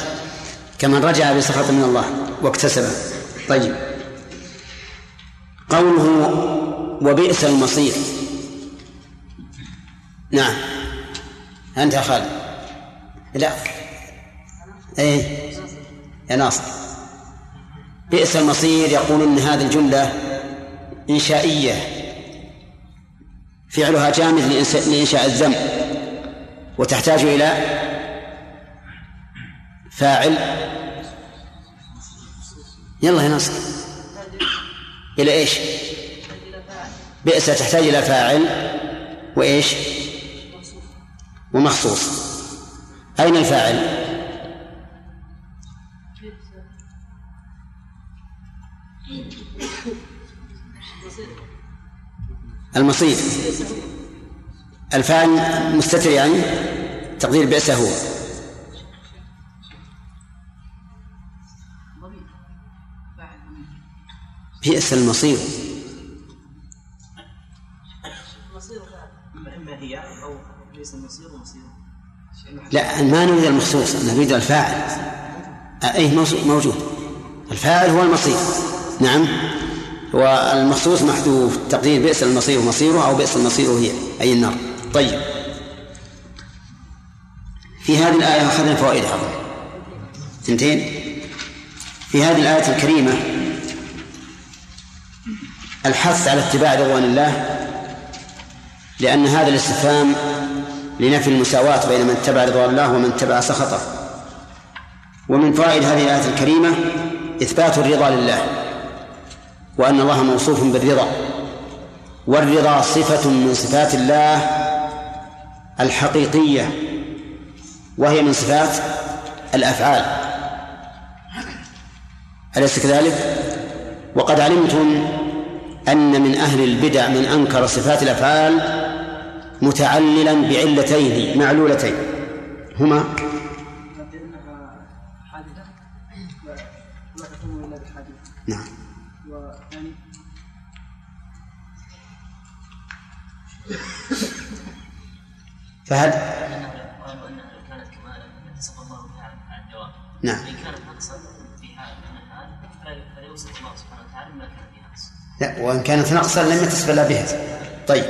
كمن رجع بسخط من الله واكتسبه. طيب. قوله وبئس المصير. نعم. أنت يا خالد. لا. إيه. يا ناصر. بئس المصير يقول ان هذه الجملة إنشائية. فعلها جامد لإنشاء الذنب. وتحتاج إلى فاعل. يلا يا نصر إلى إيش؟ بئس تحتاج إلى فاعل. وإيش؟ ومخصوص. أين الفاعل؟ المصير. الفاعل مستتر يعني تقدير بئس هو. بئس المصير. اما هي أو ليس المصير ومصير؟ لا ما نريد المخصوص نريد الفاعل. أي موجود. الفاعل هو المصير. نعم. والمخصوص محذوف. تقدير بئس المصير مصيره أو بئس المصير هي أي النار. طيب. في هذه الآية أخذنا فوائد أظن ثنتين في هذه الآية الكريمة الحث على اتباع رضوان الله لأن هذا الاستفهام لنفي المساواة بين من اتبع رضوان الله ومن اتبع سخطه. ومن فوائد هذه الآية الكريمة إثبات الرضا لله وأن الله موصوف بالرضا. والرضا صفة من صفات الله الحقيقية وهي من صفات الأفعال. أليس كذلك؟ وقد علمتم أن من أهل البدع من أنكر صفات الأفعال متعللا بعلتين معلولتين. هما؟ نعم. وثاني فهل لا وإن كانت نقصا لم يتصف إلا بها. طيب.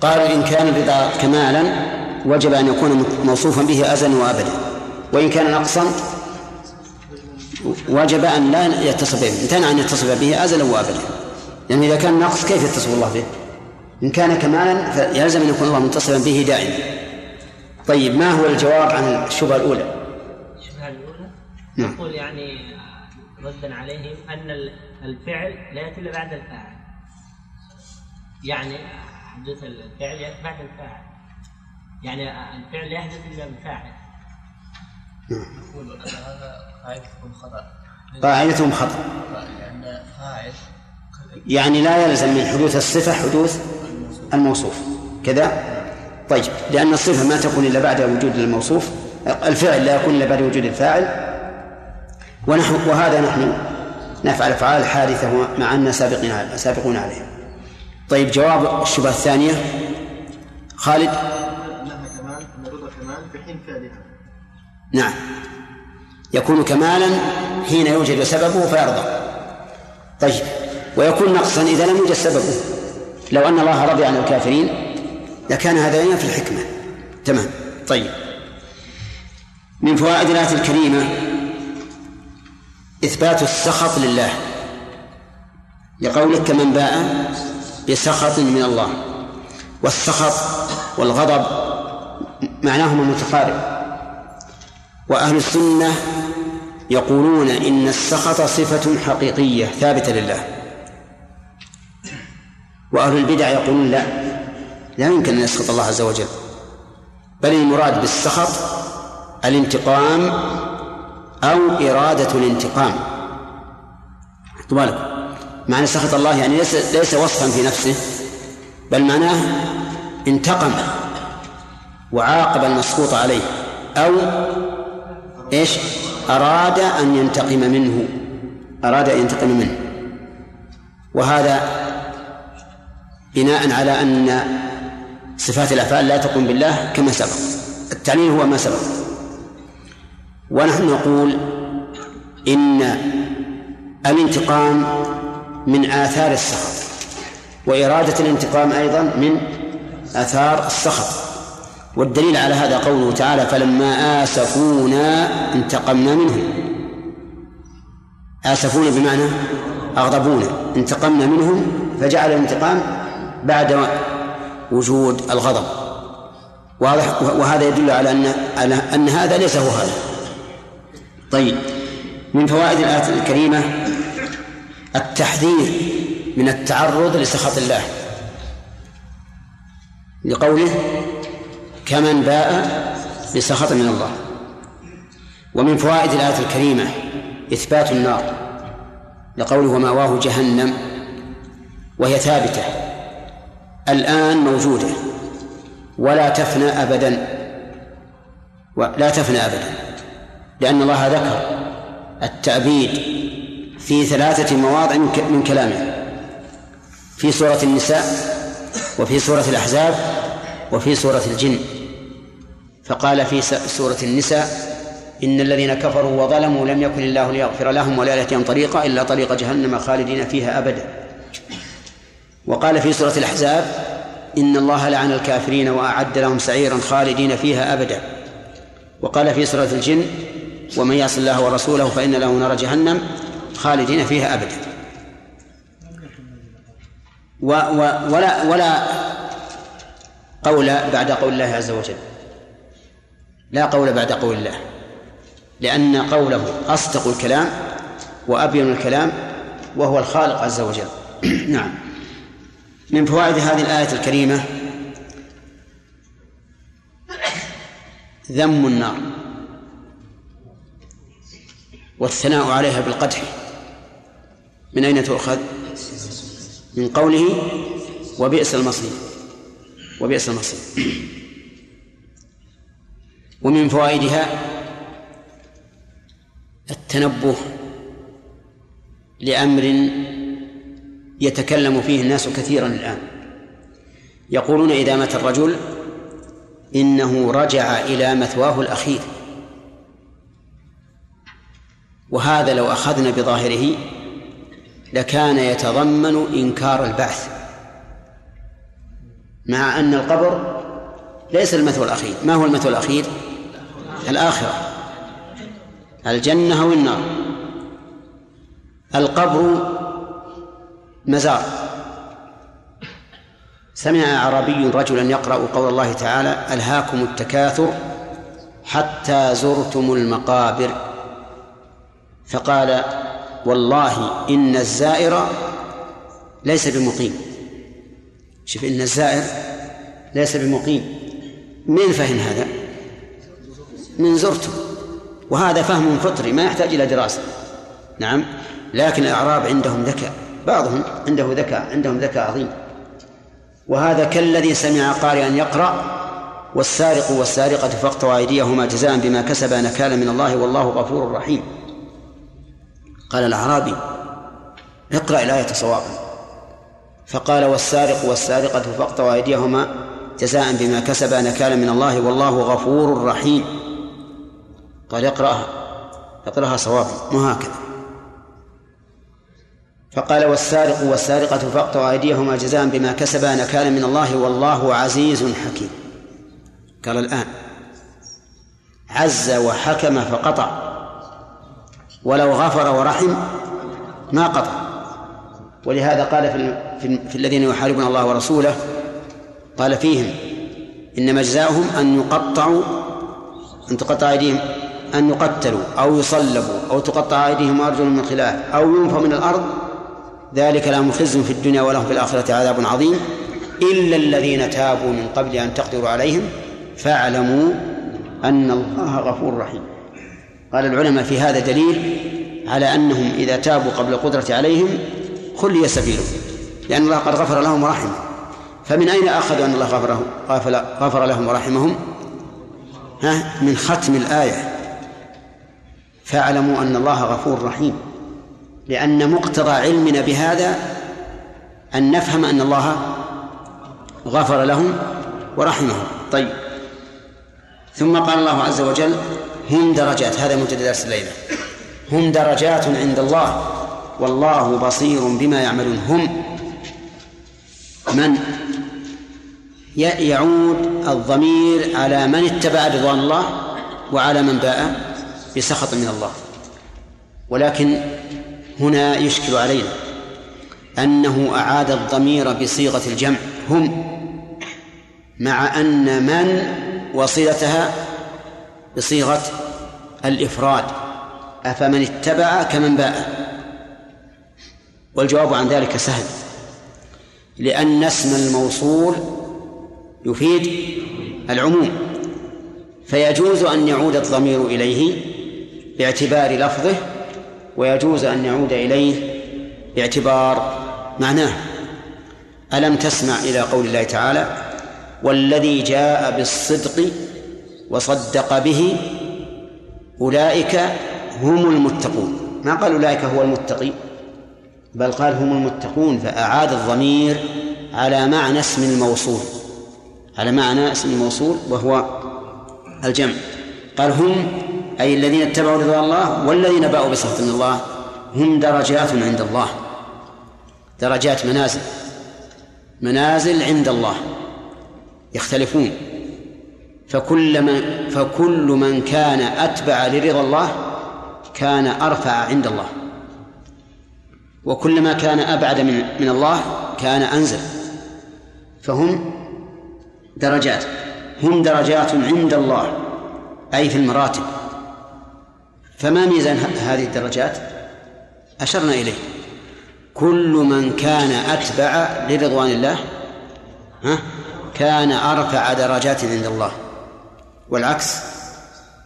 قالوا إن كان الرضا كمالا وجب أن يكون موصوفا به أزلا وأبدا. وإن كان نقصا وجب أن لا يتصف به امتنع أن يتصف به أزلا وأبدا. لأن إذا كان نقص كيف يتصف الله به؟ إن كان كمالا فيلزم أن يكون الله متصفا به دائما. طيب ما هو الجواب عن الشبهة الأولى؟ الشبهة الأولى نعم. يقول يعني ردا عليهم أن ال- الفعل لا يأتي إلا بعد الفاعل. يعني حدوث الفعل يأتي بعد الفاعل. يعني الفعل لا يحدث إلا بالفاعل. يقول أن هذا قاعدة تكون خطأ. قاعدتهم خطأ. لأن فاعل يعني لا يلزم من حدوث الصفة حدوث الموصوف. كذا؟ طيب لأن الصفة ما تكون إلا بعد وجود الموصوف الفعل لا يكون إلا بعد وجود الفاعل. ونحن وهذا نحن نفعل أفعال حادثة مع أن سابقين سابقون عليها. طيب جواب الشبهة الثانية. خالد؟ في نعم. يكون كمالا حين يوجد سببه فيرضى. طيب ويكون نقصا إذا لم يوجد سببه. لو أن الله رضي عن الكافرين لكان هذا ينافي الحكمة. تمام. طيب. من فوائد الآية الكريمة إثبات السخط لله. لقولك كمن باء بسخط من الله. والسخط والغضب معناهما متقارب وأهل السنة يقولون إن السخط صفة حقيقية ثابتة لله. وأهل البدع يقولون لا لا يمكن أن يسخط الله عز وجل. بل المراد بالسخط الانتقام أو إرادة الانتقام. بالكم معنى سخط الله يعني ليس ليس وصفا في نفسه بل معناه انتقم وعاقب المسخوط عليه أو إيش؟ أراد أن ينتقم منه أراد أن ينتقم منه. وهذا بناء على أن صفات الأفعال لا تقوم بالله كما سبق التعليل هو ما سبق. ونحن نقول إن الانتقام من آثار السخط وإرادة الانتقام أيضا من آثار السخط والدليل على هذا قوله تعالى فلما آسفونا انتقمنا منهم آسفونا بمعنى أغضبونا انتقمنا منهم فجعل الانتقام بعد وجود الغضب واضح؟ وهذا يدل على أن أن هذا ليس هو هذا طيب. من فوائد الآية الكريمة التحذير من التعرض لسخط الله. لقوله كمن باء بسخط من الله. ومن فوائد الآية الكريمة إثبات النار. لقوله ومأواه جهنم وهي ثابتة. الآن موجودة. ولا تفنى أبدا. ولا تفنى أبدا. لأن الله ذكر التأبيد في ثلاثة مواضع من كلامه. في سورة النساء وفي سورة الأحزاب وفي سورة الجن. فقال في سورة النساء إن الذين كفروا وظلموا لم يكن الله ليغفر لهم ولا يأتيهم طريقا إلا طريق جهنم خالدين فيها أبدا. وقال في سورة الأحزاب إن الله لعن الكافرين وأعد لهم سعيرا خالدين فيها أبدا. وقال في سورة الجن ومن يعص الله ورسوله فإن له نار جهنم خالدين فيها أبدا. و و ولا ولا قول بعد قول الله عز وجل. لا قول بعد قول الله. لأن قوله أصدق الكلام وأبين الكلام وهو الخالق عز وجل. <clears throat> نعم. من فوائد هذه الآية الكريمة ذم النار. والثناء عليها بالقدح. من أين تؤخذ؟ من قوله وبئس المصير. وبئس المصير. ومن فوائدها التنبه لأمر يتكلم فيه الناس كثيرا الآن. يقولون إذا مات الرجل إنه رجع إلى مثواه الأخير. وهذا لو أخذنا بظاهره لكان يتضمن إنكار البعث مع أن القبر ليس المثوى الأخير. ما هو المثوى الأخير؟ الآخرة. الجنة أو النار. القبر مزار. سمع أعرابي رجلا يقرأ قول الله تعالى ألهاكم التكاثر حتى زرتم المقابر. فقال والله إن الزائر ليس بمقيم. شوف إن الزائر ليس بمقيم. من فهم هذا؟ من زرته. وهذا فهم فطري ما يحتاج إلى دراسة. نعم لكن الأعراب عندهم ذكاء. بعضهم عنده ذكاء عندهم ذكاء عظيم. وهذا كالذي سمع قارئا يقرأ والسارق والسارقة فاقطعوا أيديهما جزاء بما كسبا نكالا من الله والله غفور رحيم. قال الأعرابي اقرأ الآية صوابا. فقال والسارق والسارقة فاقطعوا أيديهما جزاء بما كسبا نكالا من الله والله غفور رحيم. قال اقرأها اقرأها صوابا هكذا. فقال والسارق والسارقة فاقطعوا أيديهما جزاء بما كسبا نكالا من الله والله عزيز حكيم. قال الآن عز وحكم فقطع. ولو غفر ورحم ما قطع. ولهذا قال في, في, في الذين يحاربون الله ورسوله قال فيهم إنما جزاؤهم أن يقطعوا أن تقطع أيديهم أن يقتلوا أو يصلبوا أو تقطع أيديهم وأرجلهم من خلاف أو ينفوا من الأرض ذلك لهم خزي في الدنيا ولهم في الآخرة عذاب عظيم. إلا الذين تابوا من قبل أن تقدروا عليهم فاعلموا أن الله غفور رحيم. قال العلماء في هذا دليل على أنهم إذا تابوا قبل القدرة عليهم خلي سبيلهم لأن الله قد غفر لهم ورحمهم فمن أين أخذوا أن الله غفر, غفر لهم ورحمهم؟ ها؟ من ختم الآية. فاعلموا أن الله غفور رحيم. لأن مقتضى علمنا بهذا أن نفهم أن الله غفر لهم ورحمهم. طيب. ثم قال الله عز وجل هم درجات هذا منتدى درس الليلة. هم درجات عند الله. والله بصير بما يعملون. هم من يعود الضمير على من اتبع رضوان الله وعلى من باء بسخط من الله. ولكن هنا يشكل علينا أنه أعاد الضمير بصيغة الجمع. هم مع أن من وصلتها بصيغة الإفراد. أفمن اتبع كمن باء. والجواب عن ذلك سهل. لأن اسم الموصول يفيد العموم. فيجوز أن يعود الضمير إليه باعتبار لفظه ويجوز أن يعود إليه باعتبار معناه. ألم تسمع إلى قول الله تعالى والذي جاء بالصدق وصدق به أولئك هم المتقون. ما قال أولئك هو المتقي؟ بل قال هم المتقون فأعاد الضمير على معنى اسم الموصول. على معنى اسم الموصول وهو الجمع. قال هم أي الذين اتبعوا رضوان الله والذين باءوا بسخط من الله هم درجات عند الله. درجات منازل. منازل عند الله. يختلفون. فكل من فكل من كان أتبع لرضا الله كان أرفع عند الله. وكلما كان أبعد من من الله كان أنزل. فهم درجات هم درجات عند الله أي في المراتب. فما ميزان هذه الدرجات؟ أشرنا إليه. كل من كان أتبع لرضوان الله ها كان أرفع درجات عند الله. والعكس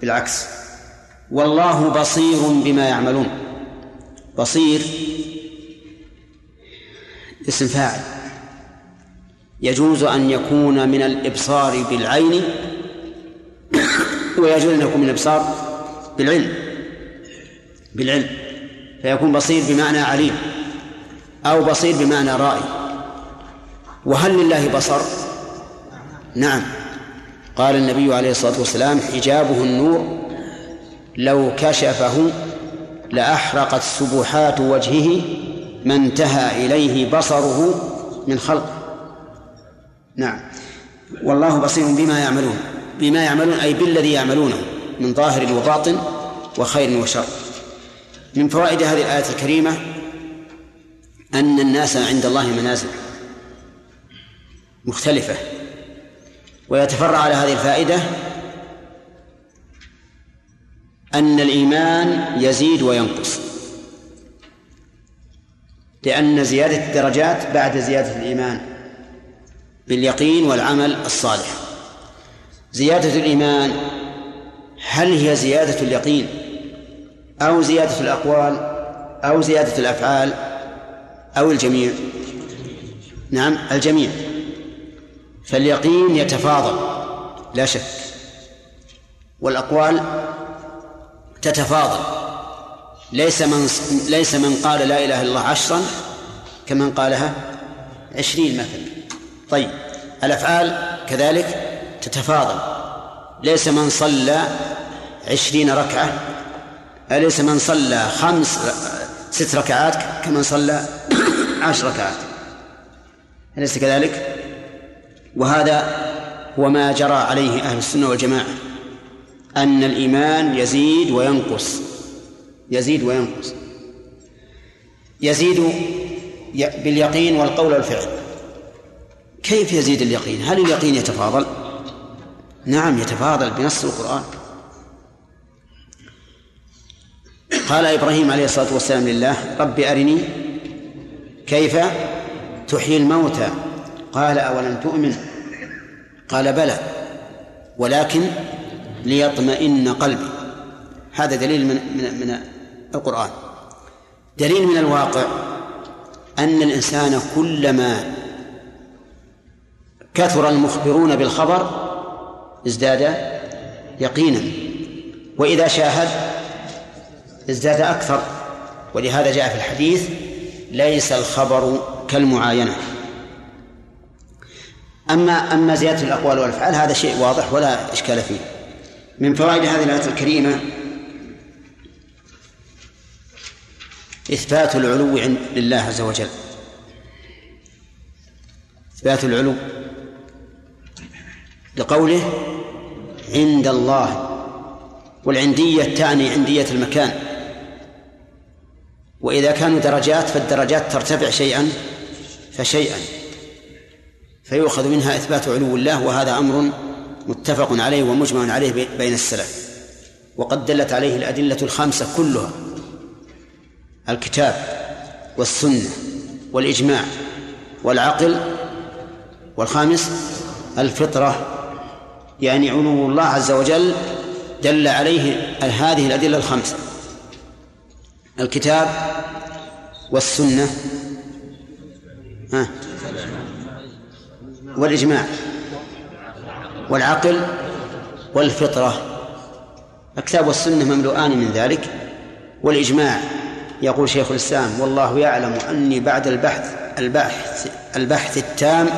بالعكس. والله بصير بما يعملون. بصير اسم فاعل. يجوز أن يكون من الإبصار بالعين ويجوز أن يكون من الإبصار بالعلم. بالعلم. فيكون بصير بمعنى عليم أو بصير بمعنى رائي وهل لله بصر؟ نعم. قال النبي عليه الصلاة والسلام حجابه النور لو كشفه لأحرقت سبحات وجهه ما انتهى إليه بصره من خلق نعم. والله بصير بما يعملون بما يعملون أي بالذي يعملونه من ظاهر وباطن وخير وشر. من فوائد هذه الآية الكريمة أن الناس عند الله منازل مختلفة. ويتفرع على هذه الفائدة أن الإيمان يزيد وينقص. لأن زيادة الدرجات بعد زيادة الإيمان باليقين والعمل الصالح. زيادة الإيمان هل هي زيادة اليقين أو زيادة الأقوال أو زيادة الأفعال أو الجميع؟ نعم الجميع. فاليقين يتفاضل لا شك. والأقوال تتفاضل. ليس من ليس من قال لا إله إلا الله عشرا كمن قالها عشرين مثلا. طيب الأفعال كذلك تتفاضل. ليس من صلى عشرين ركعة أليس من صلى خمس ست ركعات كمن صلى <coughs> عشر ركعات؟ أليس كذلك؟ وهذا هو ما جرى عليه أهل السنة والجماعة أن الإيمان يزيد وينقص يزيد وينقص. يزيد باليقين والقول والفعل. كيف يزيد اليقين؟ هل اليقين يتفاضل؟ نعم يتفاضل بنص القرآن. قال إبراهيم عليه الصلاة والسلام لله رب أرني كيف تحيي الموتى. قال أولم تؤمن؟ قال بلى ولكن ليطمئن قلبي. هذا دليل من من من القرآن. دليل من الواقع أن الإنسان كلما كثر المخبرون بالخبر ازداد يقينا وإذا شاهد ازداد أكثر. ولهذا جاء في الحديث ليس الخبر كالمعاينة. أما أما زيادة الأقوال والأفعال هذا شيء واضح ولا إشكال فيه. من فوائد هذه الآية الكريمة إثبات العلو لله عز وجل. إثبات العلو لقوله عند الله والعندية تعني عندية المكان. وإذا كانوا درجات فالدرجات ترتفع شيئا فشيئا. فيؤخذ منها إثبات علو الله وهذا أمر متفق عليه ومجمع عليه بين السلف. وقد دلت عليه الأدلة الخمسة كلها الكتاب والسنة والإجماع والعقل والخامس الفطرة. يعني علو الله عز وجل دل عليه هذه الأدلة الخمسة الكتاب والسنة. ها؟ والإجماع والعقل والفطرة. الكتاب والسنة مملوءان من ذلك. والإجماع يقول شيخ الإسلام والله يعلم أني بعد البحث البحث البحث التام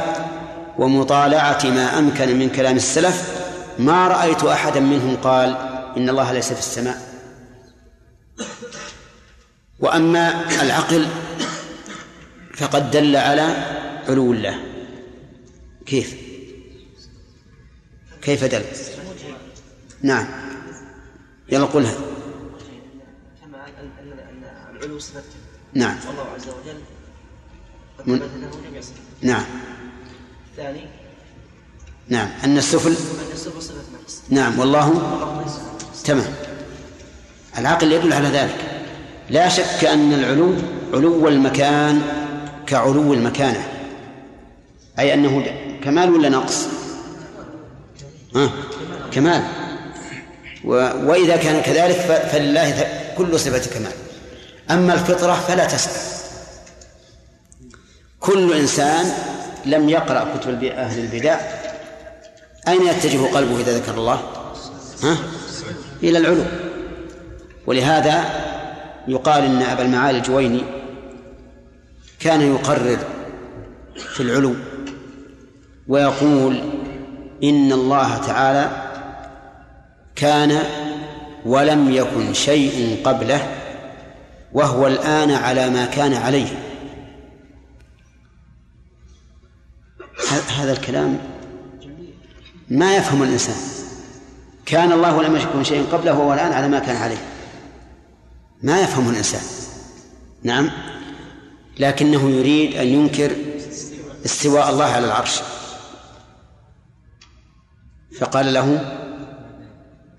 ومطالعة ما أمكن من كلام السلف ما رأيت أحدا منهم قال إن الله ليس في السماء. وأما العقل فقد دل على علو الله. كيف؟ كيف دل؟ نعم. يلا قلها كما ان العلو صفته نعم. والله عز وجل من- نعم. الثاني نعم. أن السفل الصفه صفة نقص. نعم. والله. تمام. العقل يدل على ذلك. لا شك أن العلو علو المكان كعلو المكانة. أي أنه كمال ولا نقص؟ ها؟ كمال. و... وإذا كان كذلك ف... فلله ث- كل صفة كمال. أما الفطرة فلا تسأل. كل إنسان لم يقرأ كتب أهل البدع. أين يتجه قلبه إذا ذكر الله؟ ها؟ إلى العلو ولهذا يقال إن أبا المعالي الجويني كان يقرر في العلو ويقول إن الله تعالى كان ولم يكن شيء قبله وهو الآن على ما كان عليه. هذا الكلام ما يفهم الإنسان. كان الله ولم يكن شيء قبله وهو الآن على ما كان عليه. ما يفهم الإنسان. نعم. لكنه يريد أن ينكر استواء الله على العرش. فقال له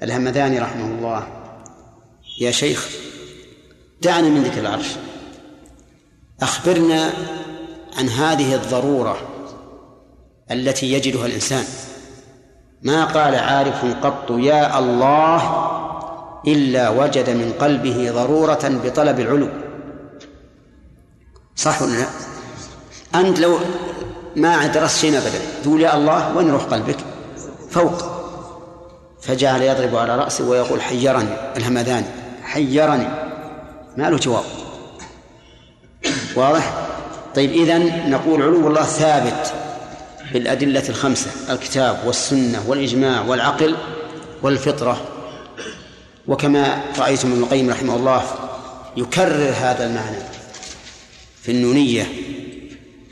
الهمذاني رحمه الله يا شيخ دعنا من ذكر العرش أخبرنا عن هذه الضرورة التي يجدها الإنسان ما قال عارف قط يا الله إلا وجد من قلبه ضرورة بطلب العلو صح ولا لا؟ أنت لو ما درست شيء أبدا تقول يا الله وين يروح قلبك؟ فوق. فجعل يضرب على رأسه ويقول حيرني الهمذاني حيرني. ما له جواب. واضح؟ طيب إذا نقول علو الله ثابت بالأدلة الخمسة الكتاب والسنة والإجماع والعقل والفطرة. وكما رأيتم ابن القيم رحمه الله يكرر هذا المعنى في النونية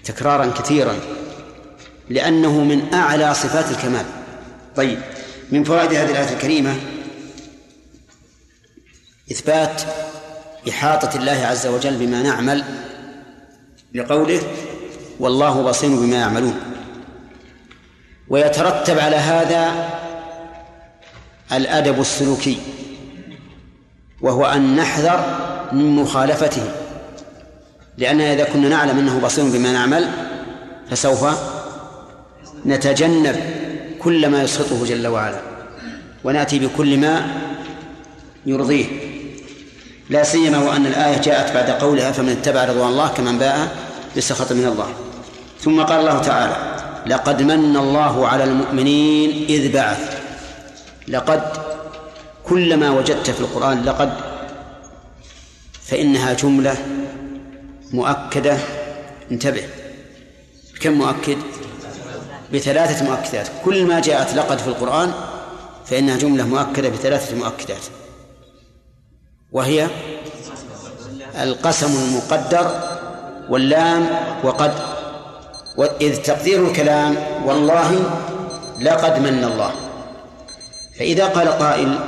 تكرارا كثيرا لأنه من أعلى صفات الكمال. طيب من فوائد هذه الآية الكريمة إثبات إحاطة الله عز وجل بما نعمل لقوله والله بصير بما يعملون. ويترتب على هذا الأدب السلوكي وهو أن نحذر من مخالفته لأننا إذا كنا نعلم أنه بصير بما نعمل فسوف نتجنب كل ما يسخطه جل وعلا ونأتي بكل ما يرضيه. لا سيما وأن الآية جاءت بعد قولها فمن اتبع رضوان الله كمن باء بسخط من الله. ثم قال الله تعالى لقد من الله على المؤمنين إذ بعث لقد كلما وجدت في القرآن لقد فإنها جملة مؤكدة. انتبه كم مؤكد؟ بثلاثة مؤكدات. كل ما جاءت لقد في القرآن فإنها جملة مؤكدة بثلاثة مؤكدات. وهي القسم المقدر واللام وقد وإذ تقدير الكلام والله لقد من الله. فإذا قال قائل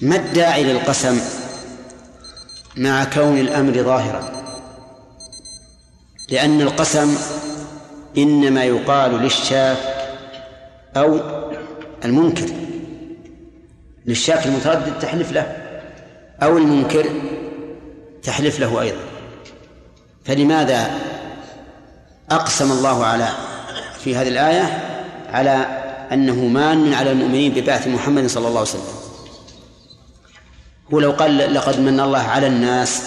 ما الداعي للقسم مع كون الأمر ظاهرا؟ لأن القسم إنما يقال للشاك أو المنكر. للشاك المتردد تحلف له أو المنكر تحلف له أيضا. فلماذا أقسم الله على في هذه الآية على أنه مان على المؤمنين ببعث محمد صلى الله عليه وسلم؟ هو لو قال لقد من الله على الناس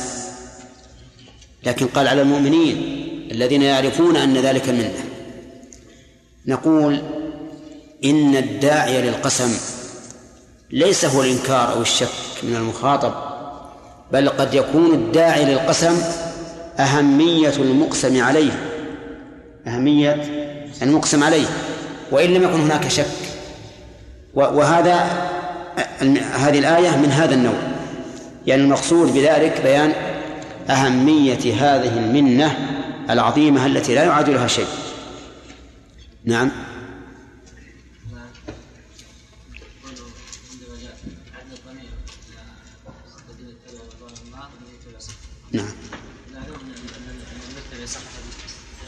لكن قال على المؤمنين. الذين يعرفون أن ذلك منه. نقول إن الداعي للقسم ليس هو الإنكار أو الشك من المخاطب بل قد يكون الداعي للقسم أهمية المقسم عليه. أهمية المقسم عليه. وإن لم يكن هناك شك. وهذا هذه الآية من هذا النوع. يعني المقصود بذلك بيان أهمية هذه المنة العظيمة التي لا يعادلها شيء. نعم. نعم.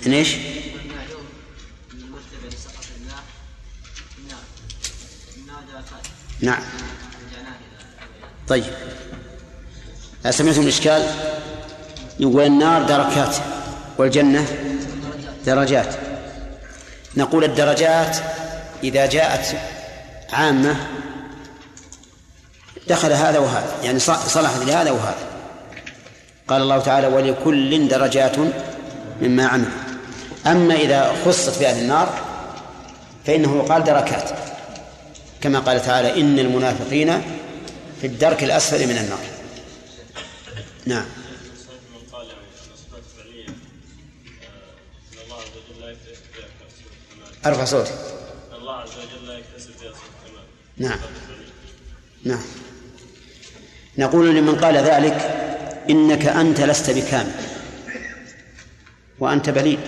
ليش؟ نعم. طيب. سمعتم الإشكال؟ يقول النار دركات. والجنة درجات. نقول الدرجات إذا جاءت عامة دخل هذا وهذا يعني صلحت لهذا وهذا. قال الله تعالى ولكل درجات مما عمل أما إذا خصت بأهل النار فإنه يقال دركات. كما قال تعالى إن المنافقين في الدرك الأسفل من النار. نعم. أرفع صوتي. الله عز وجل لا يكتسب نعم. نعم. نقول لمن قال ذلك إنك أنت لست بكامل. وأنت بليد.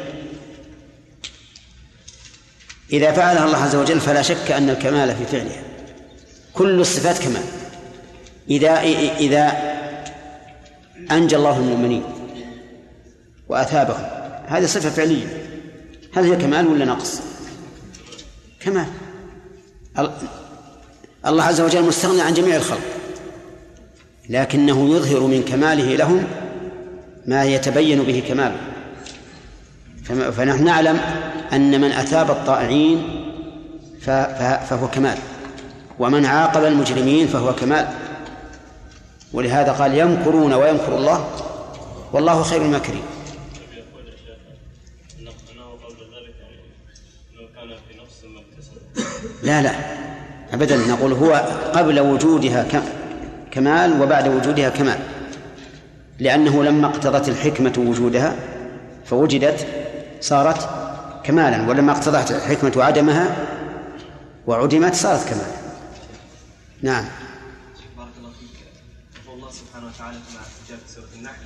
إذا فعلها الله عز وجل فلا شك أن الكمال في فعلها. كل الصفات كمال. إذا إذا أنجى الله المؤمنين وأثابهم هذه صفة فعلية. هل هي كمال ولا نقص؟ كمال الله عز وجل مستغني عن جميع الخلق لكنه يظهر من كماله لهم ما يتبين به كماله. فنحن نعلم أن من أثاب الطائعين فهو كمال ومن عاقب المجرمين فهو كمال. ولهذا قال يمكرون ويمكر الله والله خير الماكرين. لا لا. أبدا نقول هو قبل وجودها كمال وبعد وجودها كمال. لأنه لما اقتضت الحكمة وجودها فوجدت صارت كمالا ولما اقتضت الحكمة عدمها وعدمت صارت كمالا نعم. بارك الله فيك. يقول الله سبحانه وتعالى كما جاء في سورة النحل.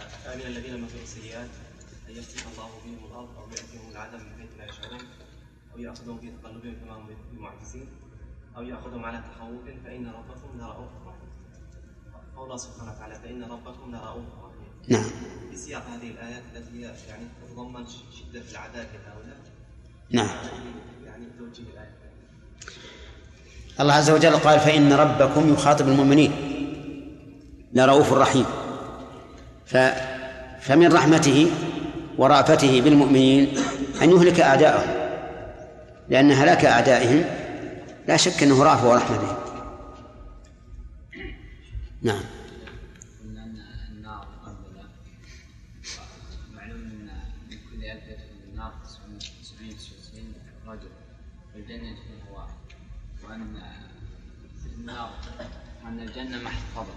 أفأمن الذين مكروا السيئات أن يفتح الله بهم الأرض أو يأتيهم العذاب من حيث لا يشعرون أو يأخذهم في تقلبهم كما هم بمعجزين أو يأخذهم على تخوف فإن ربكم لرؤوف رحيم. قول الله سبحانه وتعالى فإن ربكم لرؤوف رحيم. نعم. في سياق هذه الآيات التي هي يعني تتضمن شدة العذاب لهؤلاء نعم. يعني توجيه الآية. الله عز وجل قال فإن ربكم يخاطب المؤمنين لرؤوف رحيم. ف فمن رحمته ورأفته بالمؤمنين أن يهلك أعداءهم لأن هلاك أعدائهم لا شك أنه رأفة ورحمة بهم نعم. النار مقبلة معلوم ان من كل ألف يدخل النار 999 رجل والجنة يدخلها واحد وأن النار أن الجنة محض فضل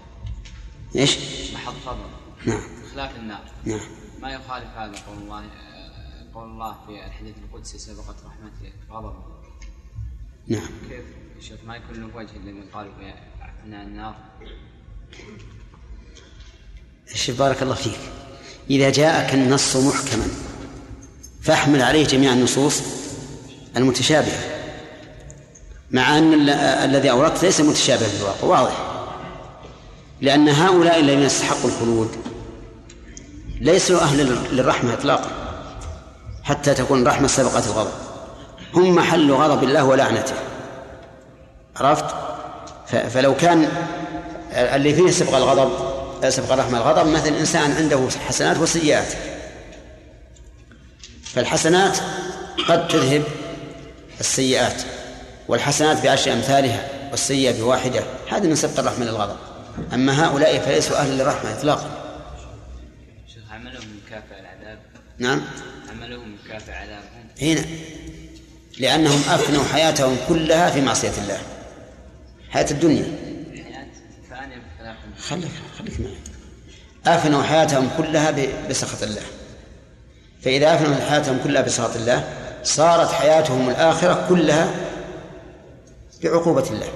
إيش؟ محض فضل نعم. بخلاف النار نعم. ما يخالف هذا قول الله قول الله في الحديث القدسي سبقت رحمتي غضبه نعم. كيف شوف ما يكون له وجه اللي قالوا في أثناء النار؟ شوف بارك الله فيك. إذا جاءك النص محكما فأحمل عليه جميع النصوص المتشابهة مع أن ال- الذي أوردت ليس متشابها في الواقع واضح. لأن هؤلاء الذين يستحقوا الخلود ليسوا أهل للرحمة إطلاقا حتى تكون رحمة سبقت الغضب. هم محل غضب الله ولعنته. عرفت؟ فلو كان اللي فيه سبق الغضب سبق الرحمة الغضب مثل إنسان عنده حسنات وسيئات. فالحسنات قد تذهب السيئات والحسنات بعشر أمثالها والسيئة بواحدة. هذا من سبق الرحمة للغضب أما هؤلاء فليسوا أهل للرحمة إطلاقا. شيخ عملهم يكافئ العذاب. نعم؟ عملهم يكافئ عذابهم. هنا. لأنهم أفنوا حياتهم كلها في معصية الله. حياة الدنيا. خليك خليك معي. أفنوا حياتهم كلها بسخط الله. فإذا أفنوا حياتهم كلها بسخط الله صارت حياتهم الآخرة كلها بعقوبة الله.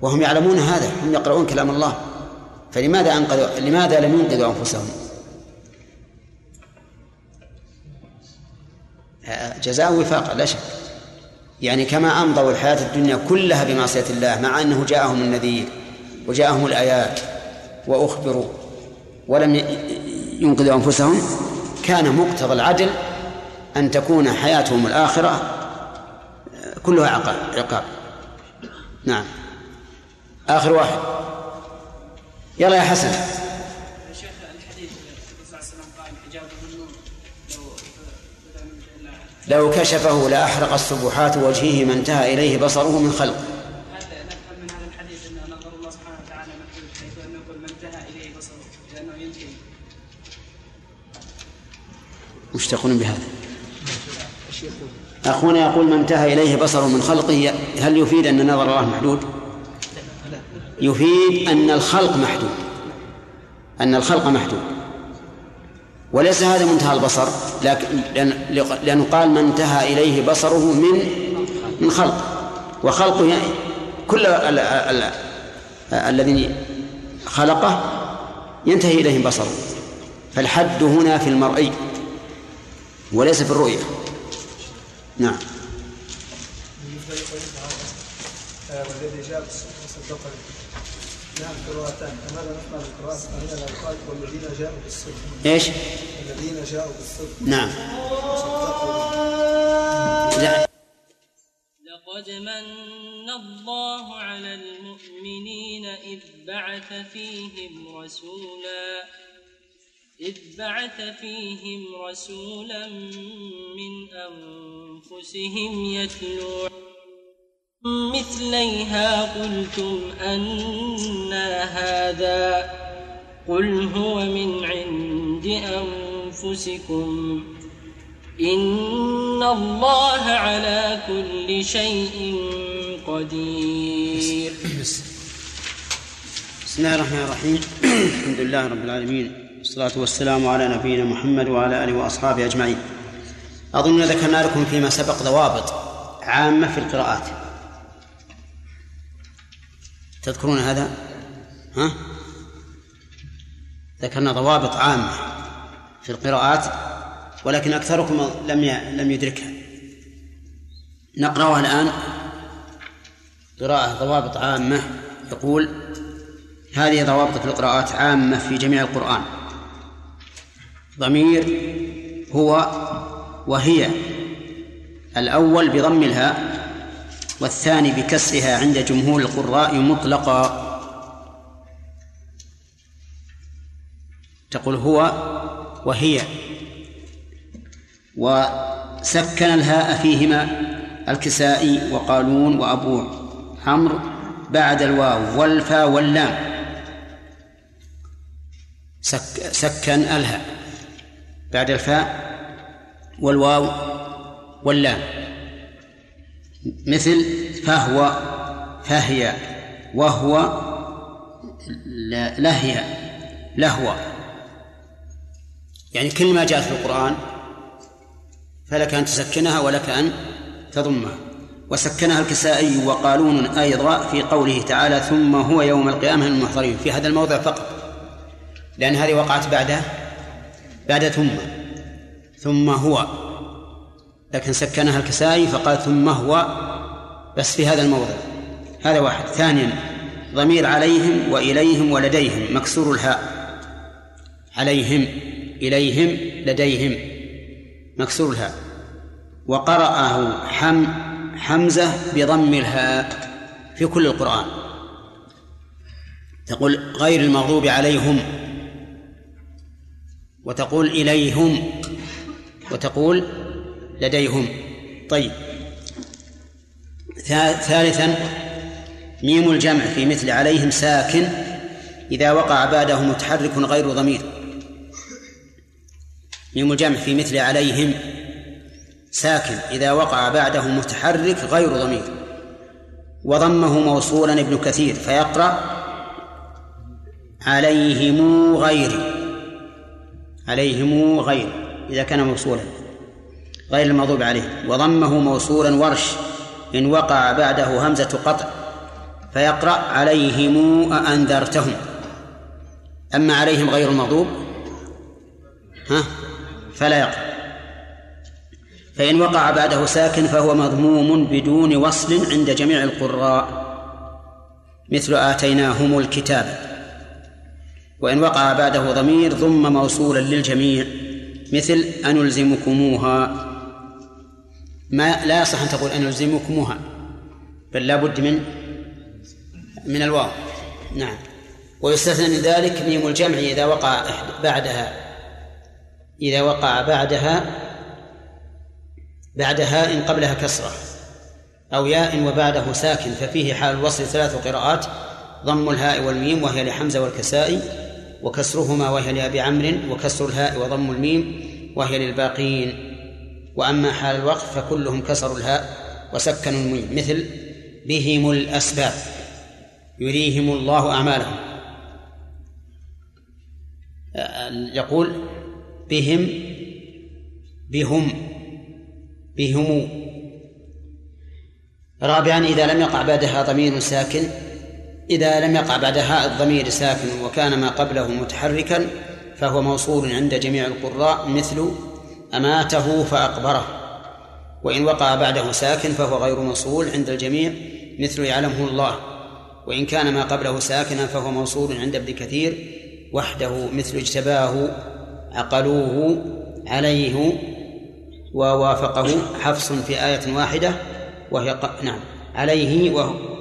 وهم يعلمون هذا هم يقرؤون كلام الله. فلماذا أنقذوا لماذا لم ينقذوا أنفسهم؟ جزاء وفاقا لا شك. يعني كما أمضوا الحياة الدنيا كلها بمعصية الله مع أنه جاءهم النذير وجاءهم الآيات وأخبروا ولم ينقذوا أنفسهم كان مقتضى العدل أن تكون حياتهم الآخرة كلها عقاب عقاب. نعم. آخر واحد. يلا يا حسن شيخ الحديث الرسول صلى الله عليه وسلم قال حجابه النور لو بدأ من لو كشفه لأحرق السبحات وجهه ما انتهى إليه بصره من خلق. هذا نفهم من هذا الحديث ان نظر الله سبحانه وتعالى محدود حيث انه يقول من انتهى اليه بصره لأنه ينتهي وش تقولون بهذا؟ أخونا يقول ما انتهى إليه بصره من خلقه هل يفيد أن نظر الله محدود؟ يفيد أن الخلق محدود. أن الخلق محدود. وليس هذا منتهى البصر لكن لأن- لأنه قال ما انتهى إليه بصره من من خلق. وخلقه يعني كل ال- ال- ال- الذي خلقه ينتهي إليه بصره. فالحد هنا في المرئي وليس في الرؤية. نعم. آه، والذي جاء نعم قراءتان فماذا نسمع بالقراءة الثانية لا يقال والذين جاءوا بالصدق. إيش؟ الذين جاءوا بالصدق. نعم. لا. لقد من الله على المؤمنين إذ بعث فيهم رسولا إذ بعث فيهم رسولا من أنفسهم يتلو مثليها قلتم أنا هذا قل هو من عند أنفسكم. إن الله على كل شيء قدير. بسم الله الرحمن الرحيم. الحمد لله رب العالمين. والصلاة والسلام على نبينا محمد وعلى آله وأصحابه أجمعين. أظن ذكرنا لكم فيما سبق ضوابط عامة في القراءات. تذكرون هذا؟ ها؟ ذكرنا ضوابط عامة في القراءات ولكن أكثركم لم لم يدركها. نقرأها الآن. قراءة ضوابط عامة. يقول هذه ضوابط القراءات عامة في جميع القرآن. ضمير هو وهي الأول بضم الهاء. والثاني بكسرها عند جمهور القراء مطلقا. تقول هو وهي. وسكن الهاء فيهما الكسائي وقالون وأبو عمرو بعد الواو والفاء واللام. سك سكن الهاء بعد الفاء والواو واللام. مثل فهو فهي وهو لهي لهو. يعني كل ما جاءت في القرآن فلك أن تسكنها ولك أن تضمها. وسكنها الكسائي وقالون أيضا في قوله تعالى ثم هو يوم القيامة من المحضرين. في هذا الموضع فقط. لأن هذه وقعت بعد بعد ثم ثم هو. لكن سكنها الكسائي فقال ثم هو بس في هذا الموضع. هذا واحد. ثانيا ضمير عليهم وإليهم ولديهم مكسور الهاء. عليهم إليهم لديهم مكسور الهاء. وقرأه حم حمزة بضم الهاء في كل القرآن. تقول غير المغضوب عليهم. وتقول إليهم. وتقول لديهم. طيب. ثالثا ميم الجمع في مثل عليهم ساكن إذا وقع بعده متحرك غير ضمير. ميم الجمع في مثل عليهم ساكن إذا وقع بعده متحرك غير ضمير. وضمه موصولا ابن كثير فيقرأ عليهم غير عليهم غير إذا كان موصولا. غير المغضوب عليه. وضمه موصولا ورش إن وقع بعده همزة قطع فيقرأ عليهم أأنذرتهم. أما عليهم غير المغضوب ها؟ فلا يقرأ. فإن وقع بعده ساكن فهو مضموم بدون وصل عند جميع القراء مثل آتيناهم الكتاب. وإن وقع بعده ضمير ضم موصولا للجميع مثل أنلزمكموها. ما لا يصح أن تقول أنلزمكموها بل لا بد من من الواو. نعم. ويستثنى من ذلك ميم الجمع إذا وقع بعدها. إذا وقع بعدها بعدها إن قبلها كسرة أو ياء وبعده ساكن ففيه حال الوصل ثلاث قراءات ضم الهاء والميم وهي لحمزة والكسائي وكسرهما وهي لأبي عمرو وكسر الهاء وضم الميم وهي للباقين. وأما حال الوقف فكلهم كسروا الهاء وسكنوا الميم مثل بهم الأسباب يريهم الله أعمالهم. يقول بهم بهم بهم. رابعا إذا لم يقع بعدها ضمير ساكن إذا لم يقع بعدها الضمير ساكن وكان ما قبله متحركا فهو موصول عند جميع القراء مثل أماته فأقبره. وإن وقع بعده ساكن فهو غير موصول عند الجميع مثل يعلمه الله. وإن كان ما قبله ساكنا فهو موصول عند ابن كثير وحده مثل اجتباه عقلوه عليه ووافقه حفص في آية واحدة وهي ق... نعم عليه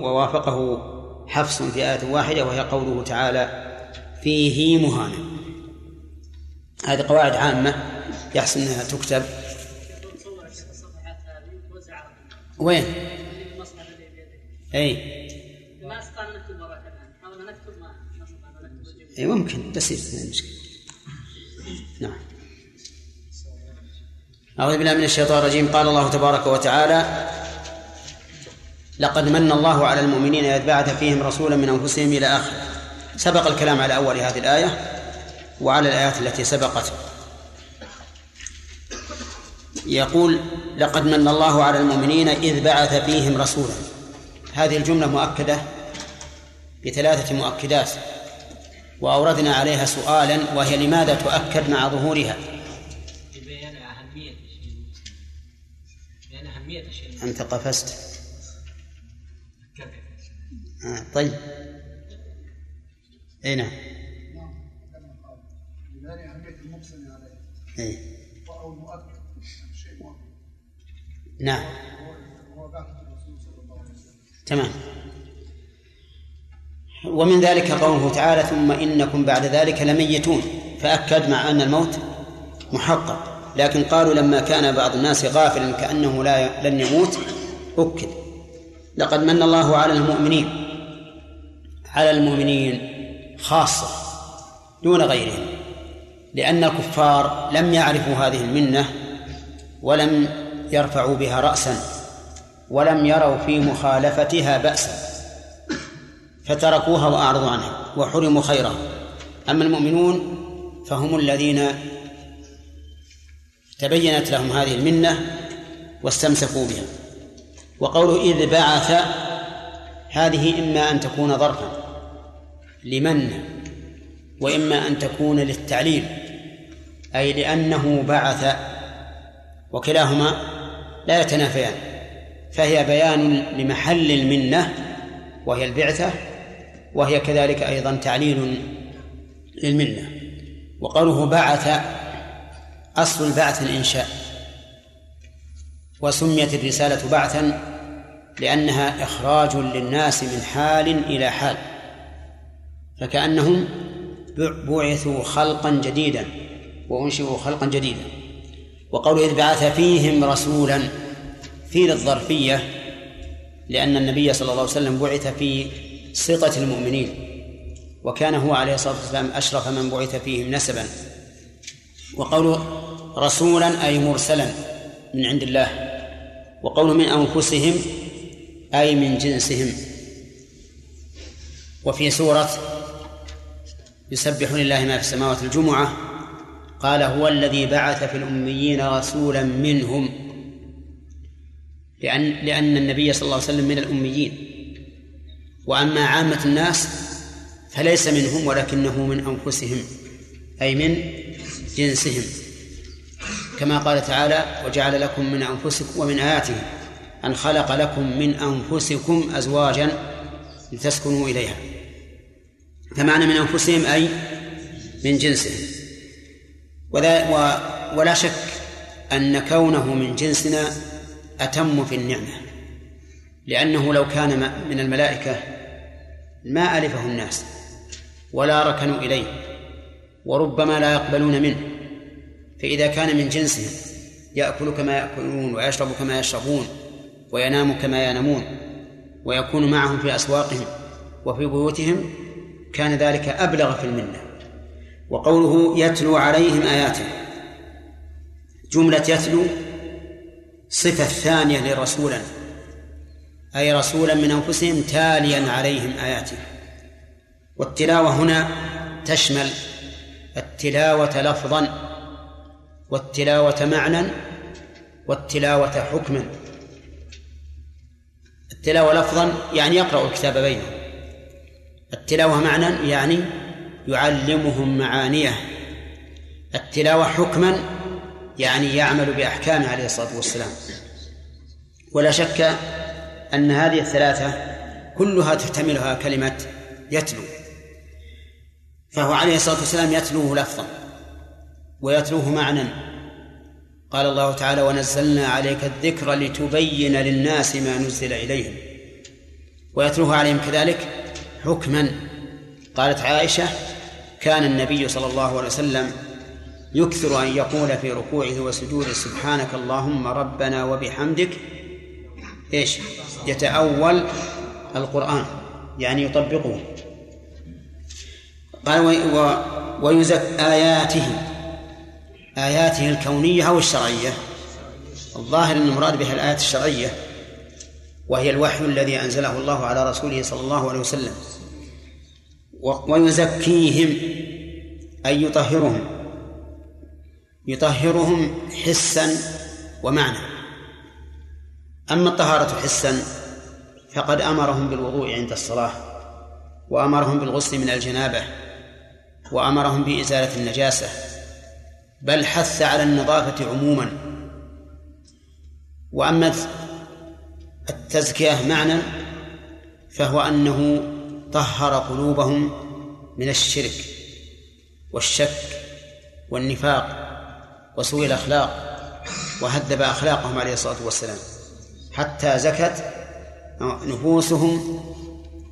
ووافقه حفص في آية واحدة وهي قوله تعالى فيه مهانة هذه قواعد عامة. يحسن أنها تكتب. وين؟ نكتب اي ممكن بسيط ما المشكلة نعم. أعوذ بالله من الشيطان الرجيم. قال الله تبارك وتعالى لقد من الله على المؤمنين إذ بعث فيهم رسولا من أنفسهم إلى آخره سبق الكلام على أول هذه الآية وعلى الآيات التي سبقت. يقول لقد من الله على المؤمنين إذ بعث فيهم رسولا. هذه الجملة مؤكدة بثلاثة مؤكدات وأوردنا عليها سؤالا وهي لماذا تؤكد مع ظهورها؟ بيان أهمية الشيء بيان أهمية الشيء أنت قفزت. آه طيب. أي نعم. لبيان أهمية المقسم عليه أي. أو المؤكد نعم. تمام. ومن ذلك قوله تعالى ثم إنكم بعد ذلك لميتون. فأكد مع أن الموت محقق. لكن قالوا لما كان بعض الناس غافلا كأنه لا لن يموت أكد. لقد من الله على المؤمنين على المؤمنين خاصة دون غيرهم لأن الكفار لم يعرفوا هذه المنة ولم يرفعوا بها رأسا ولم يروا في مخالفتها بأسا فتركوها وأعرضوا عنها وحرموا خيرها. أما المؤمنون فهم الذين تبينت لهم هذه المنة واستمسكوا بها. وقوله إذ بعث هذه إما أن تكون ظرفا لمن وإما أن تكون للتعليل أي لأنه بعث وكلاهما لا يتنافيان. فهي بيان لمحل المنة وهي البعثة وهي كذلك أيضا تعليل للمنة. وقوله بعث أصل البعث الإنشاء. وسميت الرسالة بعثا لأنها إخراج للناس من حال إلى حال. فكأنهم بعثوا خلقا جديدا وأنشئوا خلقا جديدا. وقوله إذ بعث فيهم رسولا في للظرفية لأن النبي صلى الله عليه وسلم بعث في سطة المؤمنين وكان هو عليه الصلاة والسلام أشرف من بعث فيهم نسبا. وقوله رسولا أي مرسلا من عند الله وقوله من أنفسهم أي من جنسهم. وفي سورة يسبح لله ما في السماوات الجمعة قال هو الذي بعث في الأميين رسولا منهم. لأن لأن النبي صلى الله عليه وسلم من الأميين. وأما عامة الناس فليس منهم ولكنه من أنفسهم أي من جنسهم. كما قال تعالى وجعل لكم من أنفسكم ومن آياته أن خلق لكم من أنفسكم أزواجا لتسكنوا إليها. فمعنى من أنفسهم أي من جنسهم. ولا, ولا شك أن كونه من جنسنا أتم في النعمة لأنه لو كان من الملائكة ما ألفه الناس ولا ركنوا إليه وربما لا يقبلون منه. فإذا كان من جنسهم يأكل كما يأكلون ويشرب كما يشربون وينام كما ينامون ويكون معهم في أسواقهم وفي بيوتهم كان ذلك أبلغ في المنة. وقوله يتلو عليهم آياته. جملة يتلو صفة ثانية لرسولا أي رسولا من أنفسهم تاليا عليهم آياته. والتلاوة هنا تشمل التلاوة لفظا والتلاوة معنى والتلاوة حكما. التلاوة لفظا يعني يقرأ الكتاب بينهم. التلاوة معنى يعني يعلمهم معانيه. التلاوة حكما يعني يعمل بأحكامه عليه الصلاة والسلام. ولا شك أن هذه الثلاثة كلها تحتملها كلمة يتلو. فهو عليه الصلاة والسلام يتلوه لفظا ويتلوه معنى. قال الله تعالى ونزلنا عليك الذكر لتبين للناس ما نزل إليهم. ويتلوه عليهم كذلك حكما. قالت عائشة كان النبي صلى الله عليه وسلم يكثر أن يقول في ركوعه وسجوده سبحانك اللهم ربنا وبحمدك إيش؟ يتأول القرآن يعني يطبقه. قال ويزك آياته آياته الكونية أو الشرعية. الظاهر أن المراد بها الآيات الشرعية وهي الوحي الذي أنزله الله على رسوله صلى الله عليه وسلم. ويزكيهم أي يطهرهم. يطهرهم حسا ومعنى. أما الطهارة حسا فقد أمرهم بالوضوء عند الصلاة وأمرهم بالغسل من الجنابة وأمرهم بإزالة النجاسة بل حث على النظافة عموما. وأما التزكية معنى فهو أنه طهر قلوبهم من الشرك والشك والنفاق وسوء الأخلاق وهذب أخلاقهم عليه الصلاة والسلام حتى زكت نفوسهم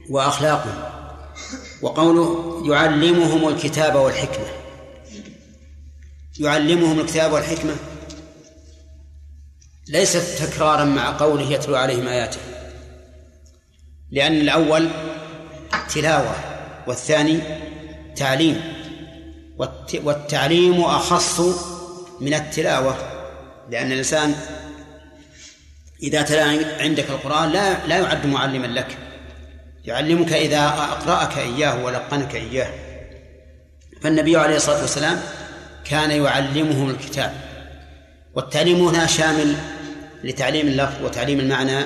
وأخلاقهم وقوله يعلمهم الكتاب والحكمة يعلمهم الكتاب والحكمة ليست تكرارا مع قوله يتلو عليهم آياته لأن الأول تلاوة والثاني تعليم. والتعليم أخص من التلاوة لأن الإنسان إذا تلا عندك القرآن لا لا يعد معلما لك. يعلمك إذا أقرأك إياه ولقنك إياه. فالنبي عليه الصلاة والسلام كان يعلمهم الكتاب. والتعليم هنا شامل لتعليم اللفظ وتعليم المعنى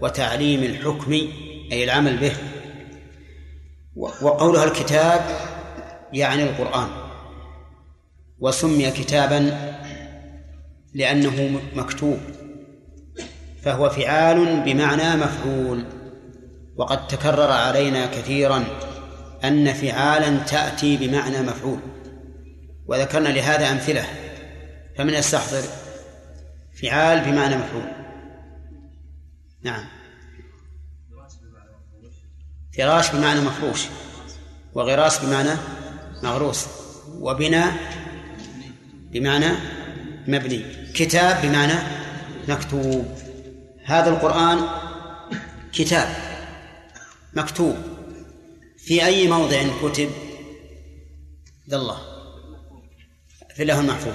وتعليم الحكم أي العمل به. وقولها الكتاب يعني القرآن وسمي كتابا لأنه مكتوب فهو فعال بمعنى مفعول وقد تكرر علينا كثيرا أن فعالا تأتي بمعنى مفعول وذكرنا لهذا أمثلة فمن يستحضر فعال بمعنى مفعول. نعم. فراش بمعنى مفروش وغراس بمعنى مغروس وبناء بمعنى مبني كتاب بمعنى مكتوب. هذا القرآن كتاب مكتوب. في أي موضع كتب؟ ذا الله. في الله المحفوظ.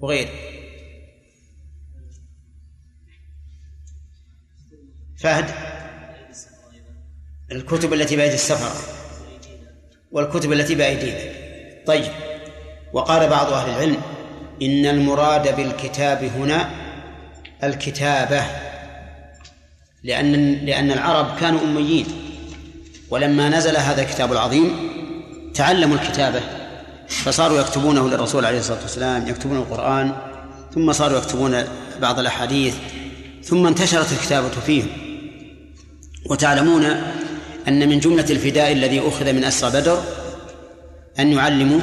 وغيره. فهد؟ الكتب التي بأيدي السفرة والكتب التي بأيدينا. طيب وقال بعض أهل العلم إن المراد بالكتاب هنا الكتابة لأن لأن العرب كانوا أميين ولما نزل هذا الكتاب العظيم تعلموا الكتابة فصاروا يكتبونه للرسول عليه الصلاة والسلام يكتبون القرآن ثم صاروا يكتبون بعض الأحاديث ثم انتشرت الكتابة فيهم. وتعلمون أن من جملة الفداء الذي أخذ من أسرى بدر أن يعلموا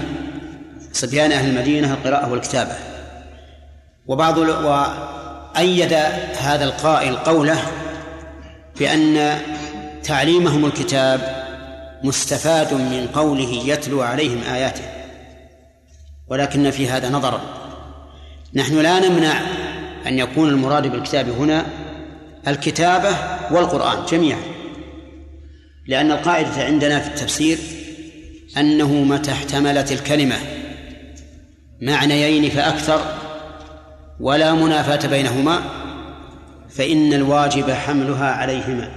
صبيان أهل المدينة القراءة والكتابة. وبعض وأيد هذا القائل قوله بأن تعليمهم الكتاب مستفاد من قوله يتلو عليهم آياته ولكن في هذا نظرا نحن لا نمنع أن يكون المراد بالكتاب هنا الكتابة والقرآن جميعا. لأن القاعدة عندنا في التفسير أنه متى احتملت الكلمة معنيين فأكثر ولا منافاة بينهما فإن الواجب حملها عليهما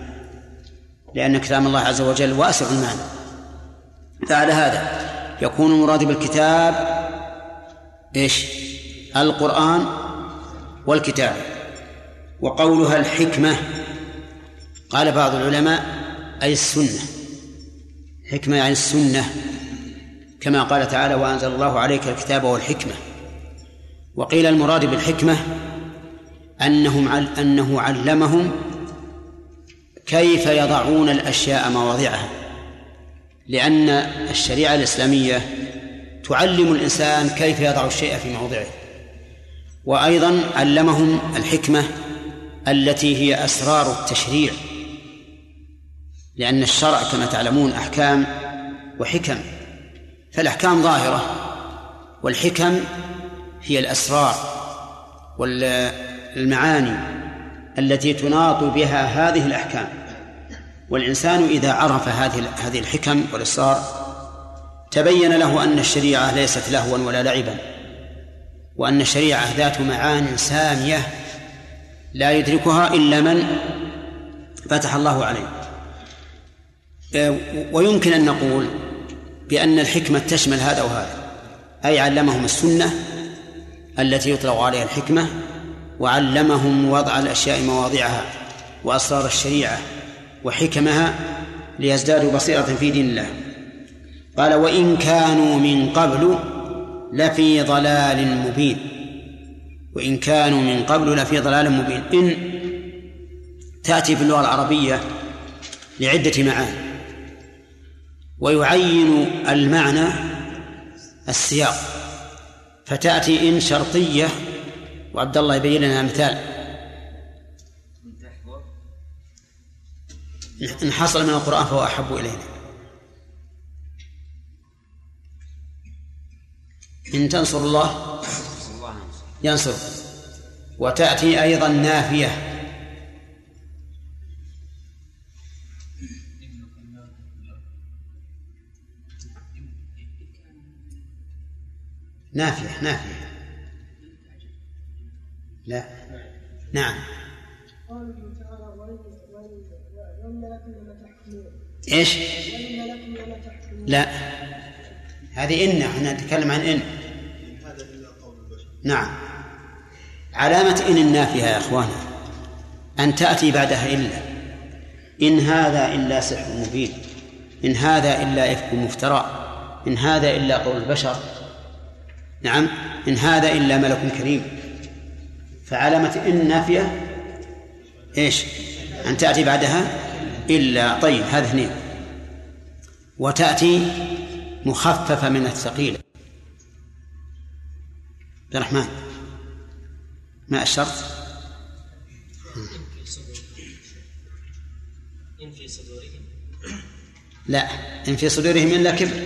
لأن كلام الله عز وجل واسع المعنى فعلى هذا يكون المراد بالكتاب إيش؟ القرآن والكتاب وقولها الحكمة قال بعض العلماء أي السنة. حكمة يعني السنة. كما قال تعالى وأنزل الله عليك الكتاب والحكمة. وقيل المراد بالحكمة أنهم أنه علمهم كيف يضعون الأشياء مواضعها. لأن الشريعة الإسلامية تعلم الإنسان كيف يضع الشيء في موضعه. وأيضا علمهم الحكمة التي هي أسرار التشريع. لأن الشرع كما تعلمون أحكام وحكم فالأحكام ظاهرة والحكم هي الأسرار والمعاني التي تناط بها هذه الأحكام. والإنسان إذا عرف هذه هذه الحكم والأسرار تبين له أن الشريعة ليست لهوا ولا لعبا وأن الشريعة ذات معان سامية لا يدركها إلا من فتح الله عليه. ويمكن أن نقول بأن الحكمة تشمل هذا وهذا أي علمهم السنة التي يطلق عليها الحكمة وعلمهم وضع الأشياء مواضعها وأسرار الشريعة وحكمها ليزدادوا بصيرة في دين الله. قال وإن كانوا من قبل لفي ضلال مبين. وإن كانوا من قبل لفي ضلال مبين. إن تأتي في اللغة العربية لعدة معاني. ويعين المعنى السياق. فتأتي إن شرطية وعبد الله يبين لنا مثال. إن حصل من القرآن فهو أحب إلينا. إن تنصر الله ينصر. وتأتي أيضا نافية. نافية نافية. لا. نعم. إيش؟ لا. هذه إن إحنا نتكلم عن إن. نعم. علامة إن النافية يا إخوانا أن تأتي بعدها إلا. إن هذا إلا سحر مبين. إن هذا إلا إفك مفترى. إن هذا إلا قول البشر. نعم إن هذا إلا ملك كريم. فعلامة إن نافية إيش؟ أن تأتي بعدها؟ إلا طيب هذا اثنين. وتأتي مخففة من الثقيلة. عبد الرحمن ما الشرط إن في صدورهم؟ لا إن في صدورهم إلا كبر.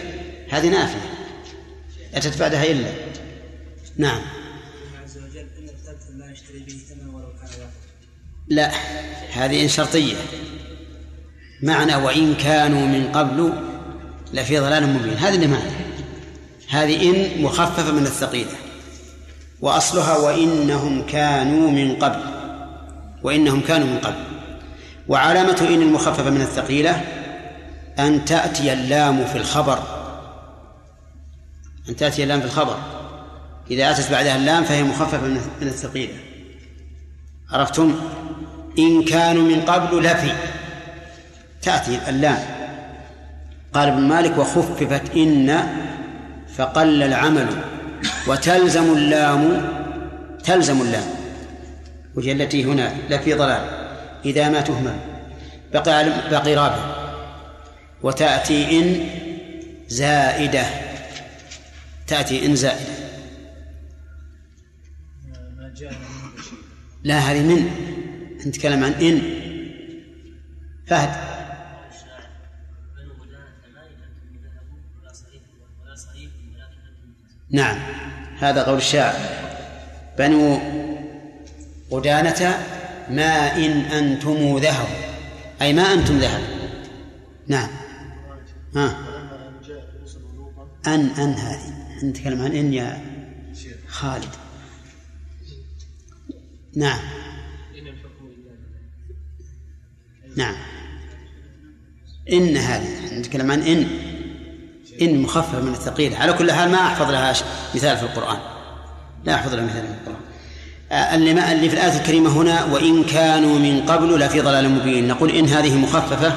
هذه نافية. أتت بعدها إلا. نعم. عز وجل إن ارتبتم ما يشتري به ثمن ولو كان واحد لا هذه شرطية. معنى وإن كانوا من قبل لفي ضلال مبين. هذه اللي معنى. هذه إن مخففة من الثقيلة. وأصلها وإنهم كانوا من قبل. وإنهم كانوا من قبل. وعلامة إن المخففة من الثقيلة أن تأتي اللام في الخبر. أن تأتي اللام في الخبر. إذا أتت بعدها اللام فهي مخففة من الثقيلة. عرفتم؟ إن كانوا من قبل لفي. تأتي اللام. قال ابن مالك وخففت إن فقل العمل وتلزم اللام. تلزم اللام. وهي التي هنا لفي ضلال. إذا ما تهمل. بقي بقي رابع. وتأتي إن زائدة. تأتي إن زائدة. لا هذه من. نتكلم عن إن. فهد. نعم هذا قول الشاعر. بنو قدانة ما إن أنتم ذهب. أي ما أنتم ذهب. نعم. ها. أن أن هذه. نتكلم عن إن يا خالد. نعم. نعم. إن هذه نتكلم عن إن. إن مخفف من الثقيل على كل حال ما أحفظ لها مثال في القرآن. لا أحفظ لها مثال في القرآن. اللي, ما اللي في الآية الكريمة هنا وإن كانوا من قبل لفي ضلال مبين. نقول إن هذه مخففة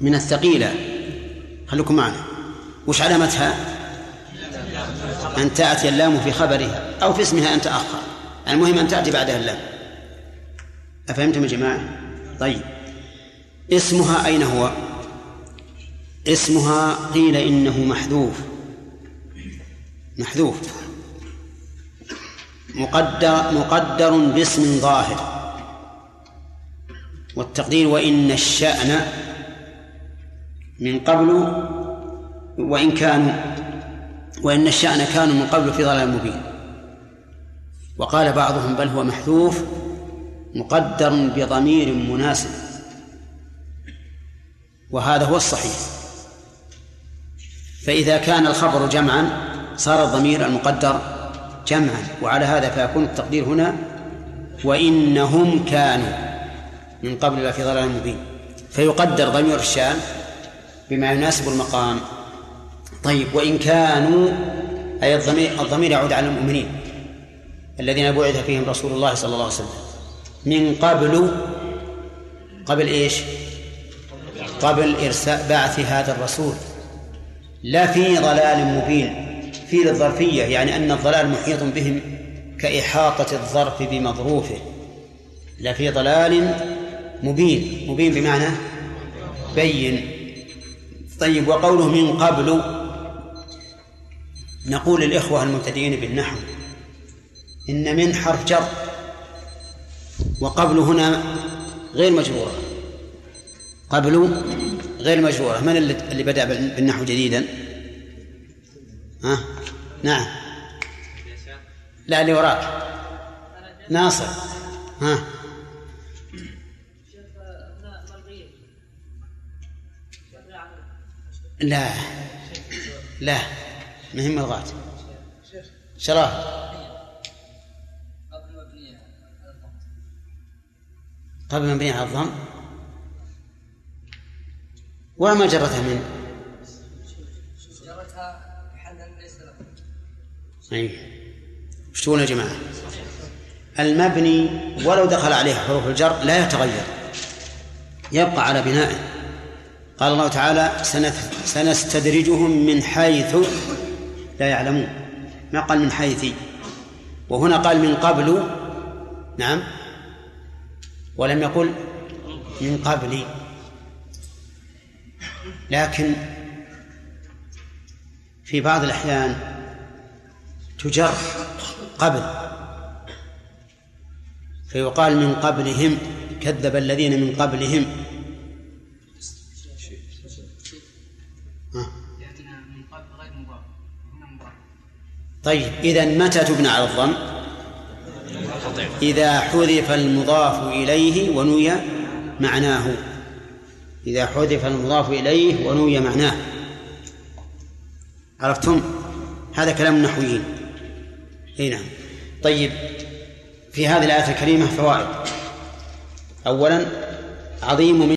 من الثقيلة. خليكم معنا. وش علامتها؟ أن تأتي اللام في خبرها أو في اسمها أن تأخر المهم أن تأتي بعدها اللام. أفهمتم يا جماعة؟ طيب. اسمها أين هو؟ اسمها قيل إنه محذوف. محذوف. مقدر مقدر باسم ظاهر. والتقدير وإن الشأن من قبل وإن كانوا وإن الشأن كانوا من قبل في ضلال مبين. وقال بعضهم بل هو محذوف مقدر بضمير مناسب. وهذا هو الصحيح. فإذا كان الخبر جمعا صار الضمير المقدر جمعا وعلى هذا فيكون التقدير هنا وإنهم كانوا من قبل في ضلال مبين. فيقدر ضمير الشان بما يناسب المقام. طيب وإن كانوا أي الضمير الضمير يعود على المؤمنين. الذين بعث فيهم رسول الله صلى الله عليه وسلم. من قبل قبل إيش؟ قبل إرساء بعث هذا الرسول. لا في ضلال مبين في للظرفية يعني أن الضلال محيط بهم كإحاطة الظرف بمظروفه. لا في ضلال مبين مبين بمعنى بين. طيب وقوله من قبل؟ نقول للإخوة المبتدئين بالنحو. إن من حرف جر. وقبل هنا غير مجرورة. قبل غير مجرورة. من اللي بدأ بالنحو جديدا؟ ها؟ نعم. لا اللي وراك. ناصر. ها؟ لا. لا. مهم الغات شراه قبل مبنية على الضم وما جرتها من؟ جرتها محلا ليس إيش تقولون يا جماعة؟ المبني ولو دخل عليه حروف الجر لا يتغير. يبقى على بنائه. قال الله تعالى سنستدرجهم من حيث لا يعلمون. ما قال من حيث؟ وهنا قال من قبل. نعم. ولم يقل من قبل. لكن في بعض الأحيان تجر قبل فيقال من قبلهم كذب الذين من قبلهم. طيب إذا متى تبنى على الضم؟ إذا حذف المضاف إليه ونوي معناه. إذا حذف المضاف إليه ونوي معناه. عرفتم؟ هذا كلام النحويين إي نعم. طيب في هذه الآية الكريمة فوائد. أولا عظيم من